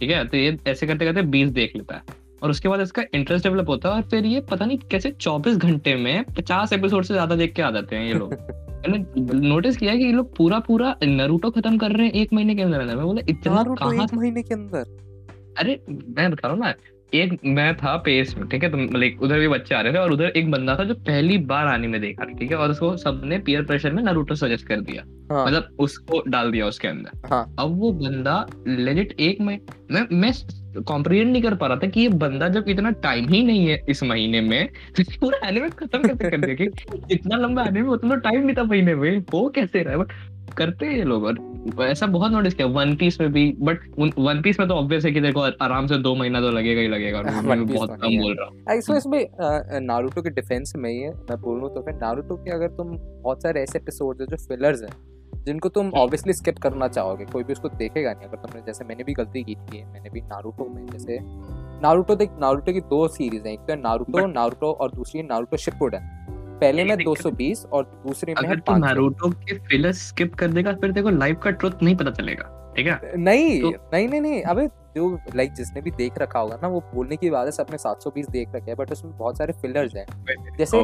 Speaker 4: ठीक है तो ये ऐसे करते करते बीस देख लेता है। और उसके बाद इसका इंटरेस्ट डेवलप होता है और फिर ये पता नहीं कैसे चौबीस घंटे में पचास एपिसोड से ज़्यादा देख के आ जाते हैं ये लोग। मैंने नोटिस किया कि ये लोग पूरा पूरा नरूटो खत्म कर रहे हैं एक महीने के अंदर अंदर मैं बोला इतना कहाँ
Speaker 3: एक महीने के अंदर?
Speaker 4: अरे मैं बता रहा हूँ ना एक मैं था पेस में ठीक है? तो लाइक उधर भी बच्चे आ रहे थे और उधर एक बंदा था जो पहली बार आने में देखा ठीक है? और उसको सबने पीयर प्रेशर में नारुतो सजेस्ट कर दिया।
Speaker 3: हाँ।
Speaker 4: मतलब उसको डाल दिया उसके अंदर।
Speaker 3: हाँ।
Speaker 4: अब वो बंदा लेजिट एक महीने मैं मैं कॉम्प्रिहेंड नहीं कर पा रहा था कि ये बंदा जब इतना टाइम ही नहीं है इस महीने में तो पूरा एनिमे खत्म कैसे कर दिया कि इतना लंबा एनिमे उतना टाइम नहीं था महीने में वो कैसे रहा है? बट करते हैं लोग और ऐसा बहुत नोटिस किया वन पीस में भी बट वन पीस में तो ऑब्वियस है कि देखो आराम से दो महीना तो लगेगा ही लगेगा और मैं बहुत
Speaker 3: तो
Speaker 4: कम बोल रहा हूँ।
Speaker 3: ऐसे इसमें नारुतो के डिफेंस में ही है मैं बोलूँ तो फिर नारुतो के अगर तुम बहुत सारे ऐसे एपिसोड है जो फिलर्स हैं जिनको तुम ऑब्वियसली स्किप करना चाहोगे कोई भी उसको देखेगा नहीं। अगर तुमने जैसे मैंने भी गलती की थी मैंने भी नारुतो में जैसे नारुतो देख नारुतो की दो सीरीज़ हैं। एक तो है नारुतो
Speaker 4: But-
Speaker 3: नारुतो और दूसरी है नारुतो शिपुडन पहले में
Speaker 4: लेकिन दिक्कत-
Speaker 3: 220 और दूसरे में है
Speaker 4: अगर तुम
Speaker 3: 500
Speaker 4: नारुतो के फिलर स्किप कर देगा फिर देखो लाइफ का ट्रुथ नहीं पता चलेगा ठीक है?
Speaker 3: नहीं
Speaker 4: तो-
Speaker 3: नहीं नहीं नहीं अबे जो लाइक जिसने भी देख रखा होगा ना वो बोलने की बात है सबने 720 देख रखे हैं बट उसमें बहुत सारे फिलर्स हैं। जैसे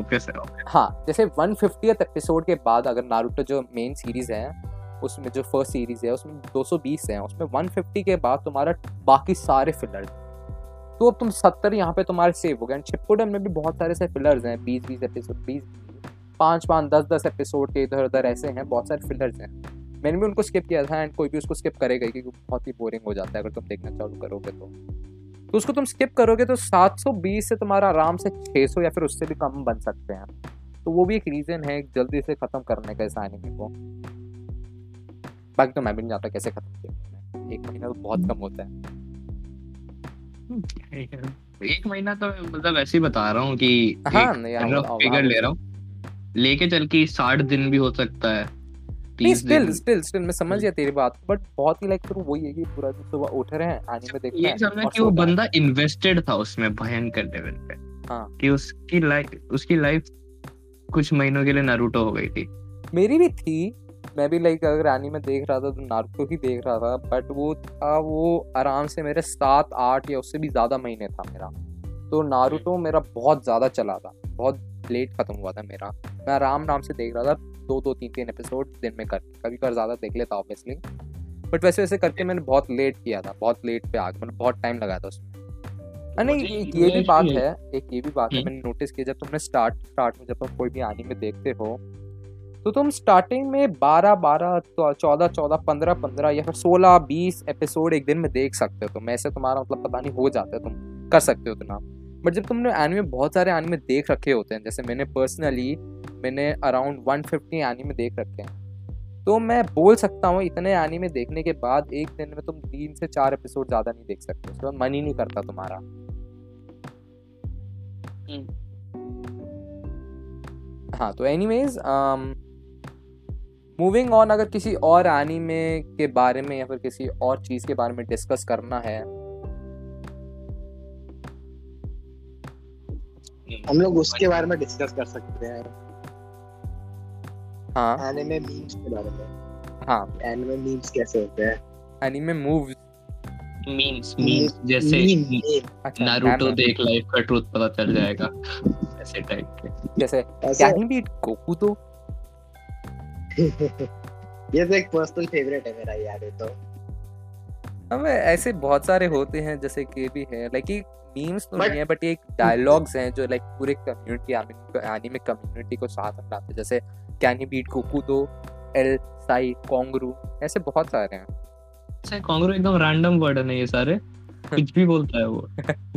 Speaker 4: है
Speaker 3: हाँ जैसे 150th एपिसोड के बाद अगर नारुतो जो मेन सीरीज़ है उसमें जो फ़र्स्ट सीरीज़ है उसमें 220 है उसमें 150 के बाद तुम्हारा बाकी सारे फिलर तो अब तुम 70 यहाँ पे तुम्हारे सेव हो गए एंड शिपुडन में भी बहुत सारे से फिलर्स हैं 20 20 एपिसोड 20 पाँच पाँच दस दस एपिसोड के इधर उधर ऐसे हैं बहुत सारे फिलर्स हैं। मैंने भी उनको स्किप किया था एंड कोई भी उसको स्किप करेगा क्योंकि बहुत ही बोरिंग हो जाता है। अगर तुम देखना चालू करोगे तो। तो उसको तुम स्किप करोगे तो 720 से तुम्हारा आराम से 600 या फिर उससे भी कम बन सकते हैं। तो वो भी एक रीजन है जल्दी से खत्म करने का इस एनिमे को। बाकी तो मैं भी नहीं जानता कैसे खत्म किया एक महीना तो बहुत कम होता है।
Speaker 4: एक महीना तो मतलब ऐसे ही बता रहा हूँ कि
Speaker 3: हाँ हाँ,
Speaker 4: फिगर ले रहा हूँ। लेके चल के साठ दिन भी हो सकता है। 30
Speaker 3: स्टिल स्टिल स्टिल मैं समझ गया तेरी बात बट बहुत ही लाइक फिर वही है कि पूरा दिन सुबह उठ रहे हैं एनीमे देख रहे
Speaker 4: ये
Speaker 3: हैं
Speaker 4: समझा कि वो
Speaker 3: हैं।
Speaker 4: बंदा इन्वेस्टेड था उसमें भयंकर लेवल पे
Speaker 3: हाँ।
Speaker 4: कि उसकी लाइफ उसकी लाइफ कुछ महीनों के लिए नारुतो हो गई थी।
Speaker 3: मेरी भी थी मैं भी लाइक अगर एनीमे देख रहा था तो नारुतो ही देख रहा था बट वो था वो आराम से मेरे सात आठ या उससे भी ज़्यादा महीने था मेरा। तो नारुतो मेरा बहुत ज़्यादा चला था बहुत लेट खत्म हुआ था मेरा। मैं आराम आराम से देख रहा था दो दो तीन तीन एपिसोड दिन में कर कभी कभार ज़्यादा देख लेता ऑब्वियसली बट वैसे वैसे करके मैंने बहुत लेट किया था बहुत लेट पे आ गया मतलब बहुत टाइम लगाया था उसमें। नहीं एक ये भी बात है। एक ये भी बात है
Speaker 4: हम्म।
Speaker 3: मैंने नोटिस किया जब तुमने स्टार्ट स्टार्ट में जब तुम कोई भी एनीमे देखते हो तो तुम स्टार्टिंग में बारह बारह चौदह चौदह पंद्रह पंद्रह या फिर सोलह बीस एपिसोड एक दिन में देख सकते हो तुम। ऐसे तुम्हारा मतलब पता नहीं हो जाता है तुम कर सकते हो उतना बट जब तुमने एनिमे बहुत सारे एनिमे देख रखे होते हैं जैसे मैंने पर्सनली मैंने अराउंड 150 एनिमे देख रखे हैं। तो मैं बोल सकता हूँ इतने एनिमे देखने के बाद एक दिन में तुम तीन से चार एपिसोड ज़्यादा नहीं देख सकते उसके बाद मन ही नहीं करता तुम्हारा। हाँ तो एनीवेज मूविंग ऑन अगर किसी और एनीमे के बारे में या फिर किसी और चीज़ के बारे में डिस्कस करना है।
Speaker 2: हम लोग उसके बारे में डिस्कस कर सकते हैं।
Speaker 3: हाँ।
Speaker 2: एनिमे मीम्स के बारे में।
Speaker 3: हाँ।
Speaker 2: एनिमे मीम्स कैसे होते हैं?
Speaker 3: एनीमे मूव्स
Speaker 4: मीम्स मीम्स जैसे
Speaker 2: meme.
Speaker 3: अच्छा
Speaker 4: नारुतो देख लाइफ का ट्रुथ पता चल जाएगा। ऐसे टाइप के।
Speaker 3: जैसे कैन ही बीट गोकू तो।
Speaker 2: ये तो एक पर्सनल फेवरेट है मेरा यार ये तो।
Speaker 3: हमें ऐसे बहुत सारे होते हैं जैसे कि भी है। लाइक ये मीम्स तो नहीं है बट ये डायलॉग्स हैं जो लाइक पूरे कम्युनिटी एनिमे कम्युनिटी को साथ में लाते हैं। जैसे कैन ही बीट तो एल साई कोंगरू ऐसे बहुत सारे हैं।
Speaker 4: ऐसे कांग्रो एकदम रैंडम वर्ड है ये सारे? कुछ भी बोलता है वो।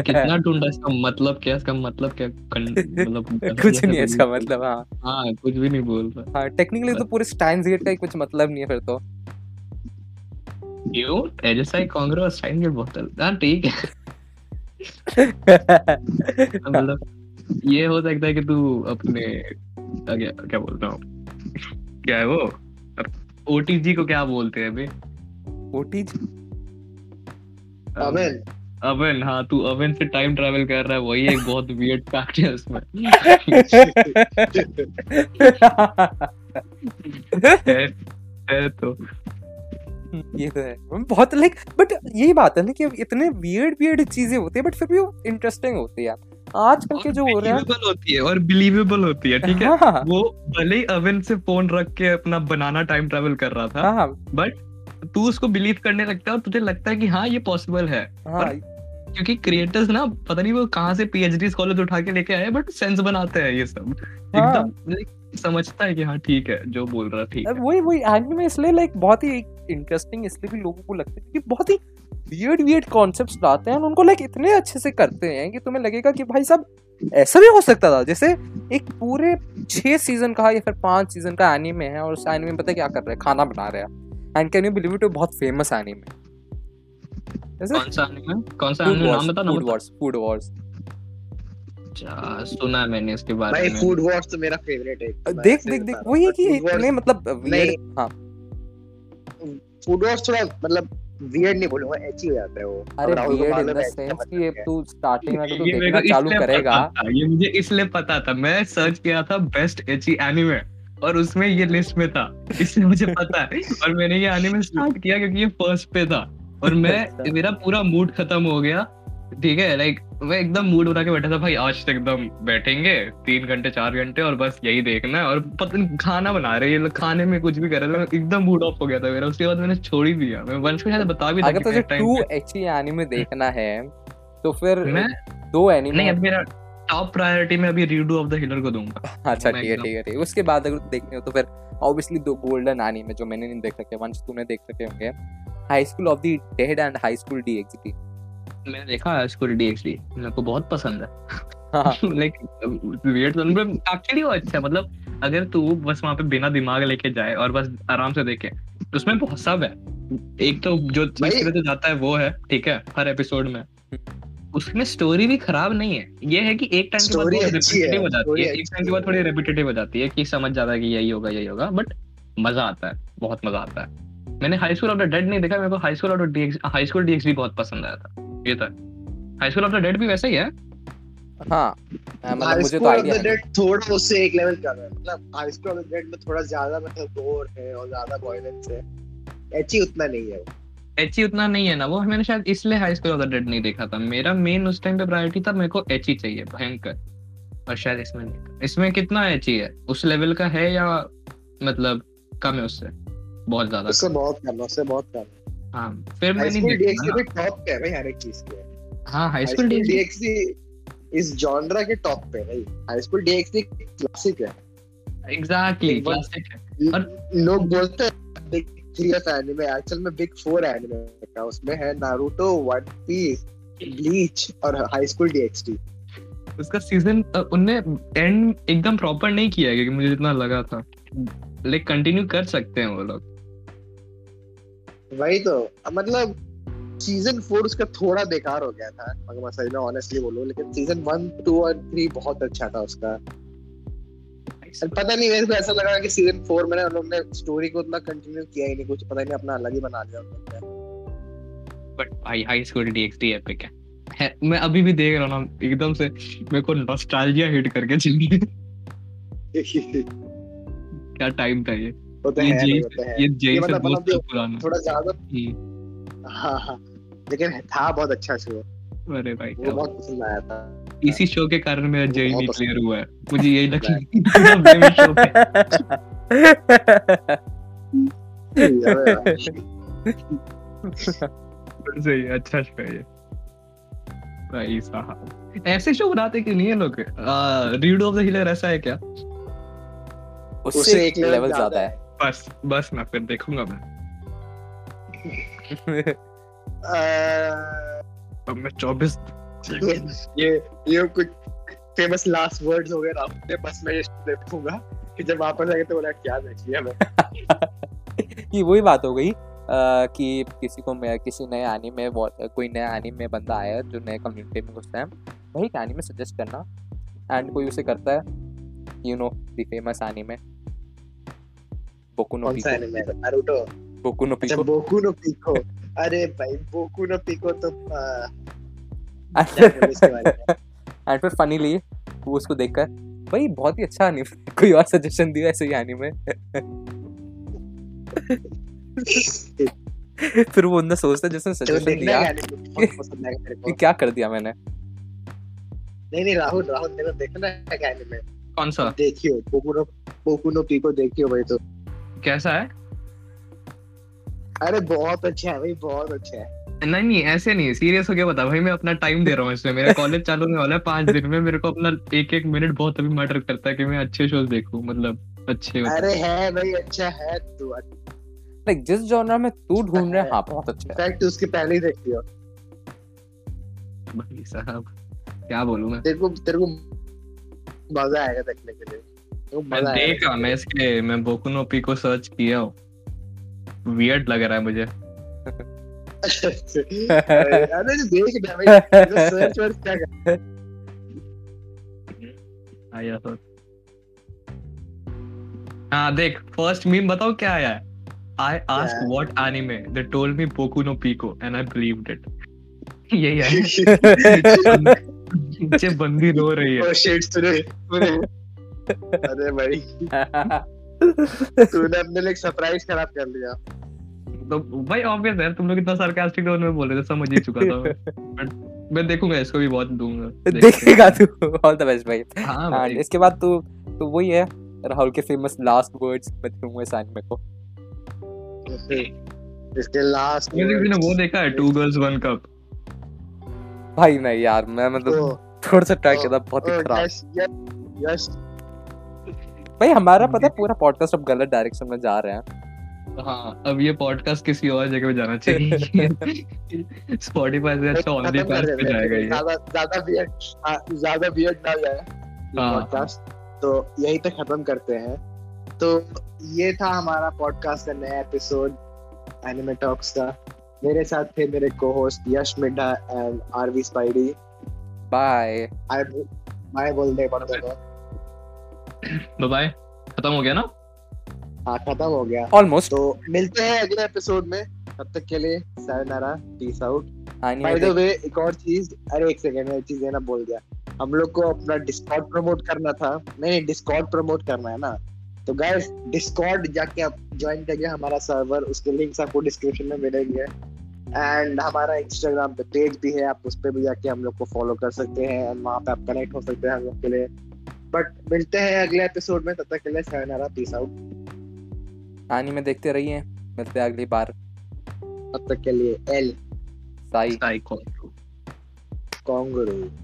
Speaker 4: कितना ढूंढा इसका मतलब क्या इसका मतलब क्या मतलब
Speaker 3: कुछ नहीं है इसका मतलब हाँ।
Speaker 4: हाँ कुछ भी नहीं बोल रहा।
Speaker 3: हाँ टेक्निकली तो पूरे स्टाइन्स गेट का ही कुछ मतलब नहीं है फिर तो।
Speaker 4: क्यों? एजसाई कांग्रो साइन गेट बोतल हाँ ठीक है। मतलब ये हो सकता है कि तू अपने क्या क्या बोल रहा हूँ? क्या है वो? ओटीजी को क्या बोलते हैं अभी?
Speaker 3: ओटीज
Speaker 2: अबे
Speaker 4: अवन हाँ तू अवन से टाइम ट्रैवल कर रहा है वही एक बहुत वियर्ड फैक्ट है उसमें। है, है तो।
Speaker 3: ये तो है। बहुत लाइक बट यही बात है ना कि इतने वियर्ड वियर्ड चीज़ें होती है बट फिर भी वो इंटरेस्टिंग होती है आजकल के जो हो रहे हैं।
Speaker 4: होती है और बिलीवेबल होती है ठीक है?
Speaker 3: हाँ।
Speaker 4: वो भले ही अवन से फ़ोन रख के अपना बनाना टाइम ट्रैवल कर रहा था
Speaker 3: हाँ।
Speaker 4: बट तू उसको बिलीव करने लगता है और तुझे लगता है कि हाँ ये पॉसिबल है।
Speaker 3: हाँ।
Speaker 4: क्योंकि क्रिएटर्स ना पता नहीं वो कहाँ से पीएचडी कॉलेज उठा के लेके आए बट सेंस बनाते हैं ये सब।
Speaker 3: हाँ।
Speaker 4: एकदम समझता है कि हाँ ठीक है जो बोल रहा है, ठीक है।
Speaker 3: वही वही एनिमे इसलिए लाइक बहुत ही इंटरेस्टिंग इसलिए भी लोगों को लगता है कि बहुत ही वियर्ड वियर्ड कॉन्सेप्ट्स लाते हैं और उनको लाइक इतने अच्छे से करते हैं कि तुम्हें लगेगा कि भाई साहब ऐसा भी हो सकता था। जैसे एक पूरे छह सीज़न का या फिर पाँच सीज़न का एनिमे है और उस एनिमे में पता क्या कर रहे हैं? खाना बना रहे हैं। And can you believe it बहुत फ़ेमस एनीमे
Speaker 4: कौन सा anime? कौन सा नाम बता
Speaker 3: फ़ूड वॉर्स फ़ूड वॉर्स
Speaker 4: सुना है मैंने इसके बारे में।
Speaker 2: भाई फ़ूड वॉर्स तो मेरा फेवरेट है।
Speaker 3: देख देख देख वही है कि
Speaker 2: Food
Speaker 3: इतने मतलब हाँ।
Speaker 2: फ़ूड वॉर्स थोड़ा मतलब वियर्ड नहीं बोलूँगा एची हो जाता है वो
Speaker 3: अरे
Speaker 2: है अच्छा
Speaker 3: sense
Speaker 2: मतलब
Speaker 3: कि अब तू स्टार्टिंग में तो तू देखना चालू
Speaker 4: इसलिए
Speaker 3: करेगा
Speaker 4: पता था, ये मुझे इसलिए पता था मैं सर्च किया था बेस्ट एची एनीमे और उसमें ये लिस्ट में था इसलिए मुझे पता है और मैंने ये एनीमे स्टार्ट किया क्योंकि ये फ़र्स्ट पे था और मैं। मेरा पूरा मूड खत्म हो गया ठीक है लाइक मैं एकदम मूड बना के बैठा था भाई आज तक एकदम बैठेंगे तीन घंटे चार घंटे और बस यही देखना है। और पता नहीं खाना बना रहे हैं ये लोग खाने में कुछ भी कर रहे थे एकदम मूड ऑफ़ हो गया था मेरा। उसके बाद मैंने छोड़ ही दिया। मैं वंश को शायद बता भी
Speaker 3: अगर तुझे टू
Speaker 4: पे।
Speaker 3: एनीमे देखना है तो फिर
Speaker 4: मैं?
Speaker 3: दो एनीमे
Speaker 4: नहीं अब मेरा टॉप प्रायोरिटी में अभी रीडू ऑफ़ द हिलर को दूँगा।
Speaker 3: अच्छा ठीक है ठीक है ठीक उसके बाद अगर देखने हो तो फिर ऑब्वियसली दो गोल्डन एनीमे जो मैंने नहीं देख रखे वंश तूने देख रखे होंगे। High school of the dead and high school D DxD
Speaker 4: मैंने देखा है स्कूल डीएक्सडी मेरे को बहुत पसंद है।
Speaker 3: हाँ।
Speaker 4: लाइक वियर्ड एक्चुअली वो अच्छा है। मतलब अगर तू बस वहाँ पे बिना दिमाग लेके जाए और बस आराम से देखे उसमें बहुत सब है। एक तो जो चीज़ तो जाता है वो है ठीक है हर एपिसोड में। उसमें स्टोरी भी खराब नहीं है। ये है कि एक टाइम के बाद
Speaker 2: Story
Speaker 4: वो
Speaker 2: अच्छी है,
Speaker 4: जाती है। एक टाइम के बाद थोड़ी रेपिटेटिव हो जाती है कि समझ जाता है कि यही होगा यही होगा। बट मज़ा आता है बहुत मज़ा आता है। मैंने high school of the dead नहीं देखा मेरे को high school of DX high school DX भी बहुत पसंद आया था। ये था। High school of the dead भी वैसा ही है?
Speaker 3: हाँ हाँ, मतलब मुझे तो
Speaker 2: school of
Speaker 3: idea
Speaker 2: the dead थोड़ा उससे एक लेवल कम है। मतलब high school of the dead में थोड़ा ज़्यादा मतलब गोर है और ज़्यादा वायलेंस है। एची उतना नहीं है वो।
Speaker 4: एची उतना नहीं है ना वो। मैंने शायद इसलिए high school of the dead नहीं देखा था। मेरा मेन उस टाइम पे प्रायोरिटी था मेरे को एची चाहिए भयंकर। और शायद इसमें नहीं इसमें कितना एची है? उस लेवल का है या मतलब कम है उससे? बहुत ज़्यादा
Speaker 2: उससे बहुत कम है उससे बहुत कम है।
Speaker 4: हाँ फिर
Speaker 2: डीएक्सी भी टॉप पे है भाई हर एक चीज़ के।
Speaker 4: हाँ हाई स्कूल डीएक्सी
Speaker 2: इस जॉनरा के टॉप पे भाई। हाई स्कूल डीएक्सी क्लासिक है।
Speaker 4: एग्जैक्टली क्लासिक है। और-
Speaker 2: लोग बोलते हैं big three of anime actual में बिग फोर एनिमे का उसमें है नारुतो वन पीस ब्लीच और हाई स्कूल डीएक्सटी
Speaker 4: उसका सीज़न उनने एंड एकदम प्रॉपर नहीं किया है क्योंकि मुझे जितना लगा था। लाइक कंटिन्यू कर सकते हैं वो लोग।
Speaker 2: वही तो। मतलब सीज़न फोर उसका थोड़ा बेकार हो गया था। अगर मैं सही में ऑनेस्टली बोलूँ लेकिन सीज़न वन टू और थ्री बहुत अच्छा था उसका। पता नहीं मेरे को ऐसा लगा कि सीज़न फोर में ना उन लोग ने स्टोरी को उतना कंटिन्यू किया ही नहीं कुछ पता नहीं अपना अलग ही बना लिया उन लोग ने
Speaker 4: but high high school DxD epic है। मैं अभी भी देख रहा हूँ ना एकदम से मेरे को नॉस्टैल्जिया हिट करके चल। है क्या टाइम था ये।
Speaker 2: तो
Speaker 4: ये
Speaker 2: है तो है।
Speaker 4: ये
Speaker 2: ये मतलब मतलब
Speaker 4: पुराना।
Speaker 2: थोड़ा ज़्यादा हाँ हाँ। लेकिन था बहुत अच्छा शो
Speaker 4: अरे भाई
Speaker 2: वो बहुत पसंद आया था।
Speaker 4: इसी शो के कारण मेरा क्लियर हुआ है। मुझे यही लगा। सही अच्छा शो है ये। भाई साहब। ऐसे शो बनाते क्यों नहीं है लोग? रीड ऑफ़ द हिलर ऐसा है क्या?
Speaker 3: उससे एक लेवल ज़्यादा है।
Speaker 4: बस बस मैं फिर देखूँगा मैं। अब मैं 24
Speaker 2: ये ये कुछ फ़ेमस लास्ट वर्ड्स हो गए राहुल बस मैं ये देखूँगा। कि जब वापस आएँगे तो बोला क्या देख लिया मैं?
Speaker 3: ये वही बात हो गई अ, कि किसी को मैं किसी नए एनीमे कोई नया एनीमे बंदा आया जो नए कम्युनिटी में घुसता है वही एक एनीमे सजेस्ट करना। एंड कोई उसे करता है you know the famous anime Boku no
Speaker 2: कौन सा
Speaker 3: पिको
Speaker 2: है नारुतो
Speaker 3: बोकु नो
Speaker 2: अच्छा
Speaker 3: पिको
Speaker 2: बोकू नो पिको अरे भाई बोकू नो पिको तो
Speaker 3: एंड फिर फनीली वो उसको देखकर भाई बहुत ही अच्छा एनीमे कोई और सजेशन दिया ऐसे ही एनीमे फिर वो बंदा सोचता है जिसने सजेशन
Speaker 2: देखना
Speaker 3: दिया कि क्या कर दिया मैंने।
Speaker 2: नहीं नहीं राहुल राहुल को देखना है क्या एनिमे
Speaker 4: कौन सा?
Speaker 2: देखियो बोकू नो बोकू नो देखियो भाई तो।
Speaker 4: कैसा है?
Speaker 2: अरे बहुत अच्छा है भाई बहुत अच्छा है।
Speaker 4: नहीं नहीं ऐसे नहीं सीरियस होके बता। भाई मैं अपना टाइम दे रहा हूँ इसमें। मेरा कॉलेज चालू होने वाला है पाँच दिन में। मेरे को अपना एक एक मिनट बहुत अभी मैटर करता है कि मैं अच्छे शोज़ देखूँ मतलब अच्छे
Speaker 2: अरे है भाई अच्छा है तू
Speaker 3: लाइक जिस जॉनर में तू ढूंढ रहा है हाँ। बहुत अच्छा है।
Speaker 2: इनफैक्ट उसके पहले ही देख लियो।
Speaker 4: भाई साहब क्या बोलूँ मैं?
Speaker 2: तेरे को तेरे को मज़ा आएगा देखने के लिए।
Speaker 4: मैं
Speaker 2: मज़ा
Speaker 4: देखा मैं इसके मैं बोकु नो सर्च किया हूँ। वियर्ड लग रहा है मुझे।
Speaker 2: अरे देख भाई सर्च वर्च क्या कर
Speaker 4: आया तो हाँ देख फ़र्स्ट मीम बताओ क्या आया है? I asked
Speaker 2: है?
Speaker 4: what anime. They told me Boku no Pico and I believed it. यही है। नीचे बंदी रो रही है।
Speaker 2: तूने अरे भाई। तूने अपने लिए सरप्राइज़ खराब कर लिया।
Speaker 4: तो भाई ऑब्वियस है तुम लोग इतना सार्कास्टिक टोन में बोल रहे थे समझ ही चुका था मैं। बट मैं देखूँगा इसको भी बहुत दूँगा।
Speaker 3: देखेगा तू। ऑल द बेस्ट भाई।
Speaker 4: हाँ भाई।
Speaker 3: इसके बाद तू तो वही है राहुल के फ़ेमस लास्ट वर्ड्स मैं दूँगा इस एनिमे को।
Speaker 2: इसके लास्ट
Speaker 4: तुमने किसी ने वो देखा है टू गर्ल्स वन कप
Speaker 3: भाई नहीं यार मैं मतलब थोड़ा सा ट्राई किया था बहुत ही खराब।
Speaker 2: यस यस
Speaker 3: भाई हमारा पता है पूरा पॉडकास्ट अब गलत डायरेक्शन में जा रहे हैं।
Speaker 4: हाँ अब ये पॉडकास्ट किसी और जगह पे जाना चाहिए। स्पॉटिफाई से अच्छा दी पास पे जाएगा ये।
Speaker 2: ज़्यादा ज़्यादा वियर्ड ज़्यादा वियर्ड ना जाए
Speaker 4: हाँ।
Speaker 2: पॉडकास्ट तो यही पे खत्म करते हैं। तो ये था हमारा पॉडकास्ट का नया एपिसोड एनिमे टॉक्स का। मेरे साथ थे मेरे co-host Yash Middha and Aarvi Spidey
Speaker 3: bye
Speaker 2: I मैं बोल दे पड़
Speaker 4: बाय बाय खत्म हो गया ना?
Speaker 2: हाँ खत्म हो गया।
Speaker 3: ऑलमोस्ट
Speaker 2: तो मिलते हैं अगले एपिसोड में। तब तक के लिए sayonara peace out by the way एक और चीज़ अरे एक सेकंड में एक चीज़ देना बोल गया हम लोग को अपना डिस्कॉर्ड प्रमोट करना था। नहीं नहीं डिस्कॉर्ड प्रमोट करना है ना। तो गाइस डिस्कॉर्ड जाके आप ज्वाइन करिए हमारा सर्वर उसके लिंक्स आपको डिस्क्रिप्शन में मिलेंगे। एंड हमारा इंस्टाग्राम पे पेज भी है आप उस पे भी जाके हम लोग को फॉलो कर सकते हैं। एंड वहाँ पे आप कनेक्ट हो सकते हैं हम लोग के लिए। बट मिलते हैं अगले एपिसोड में तब तक के लिए सहनारा पीस आउट
Speaker 3: एनीमे देखते रहिए मिलते हैं अगली बार.
Speaker 2: तब तक के लिए El
Speaker 3: Psy
Speaker 4: Psy Kongroo
Speaker 2: Kongroo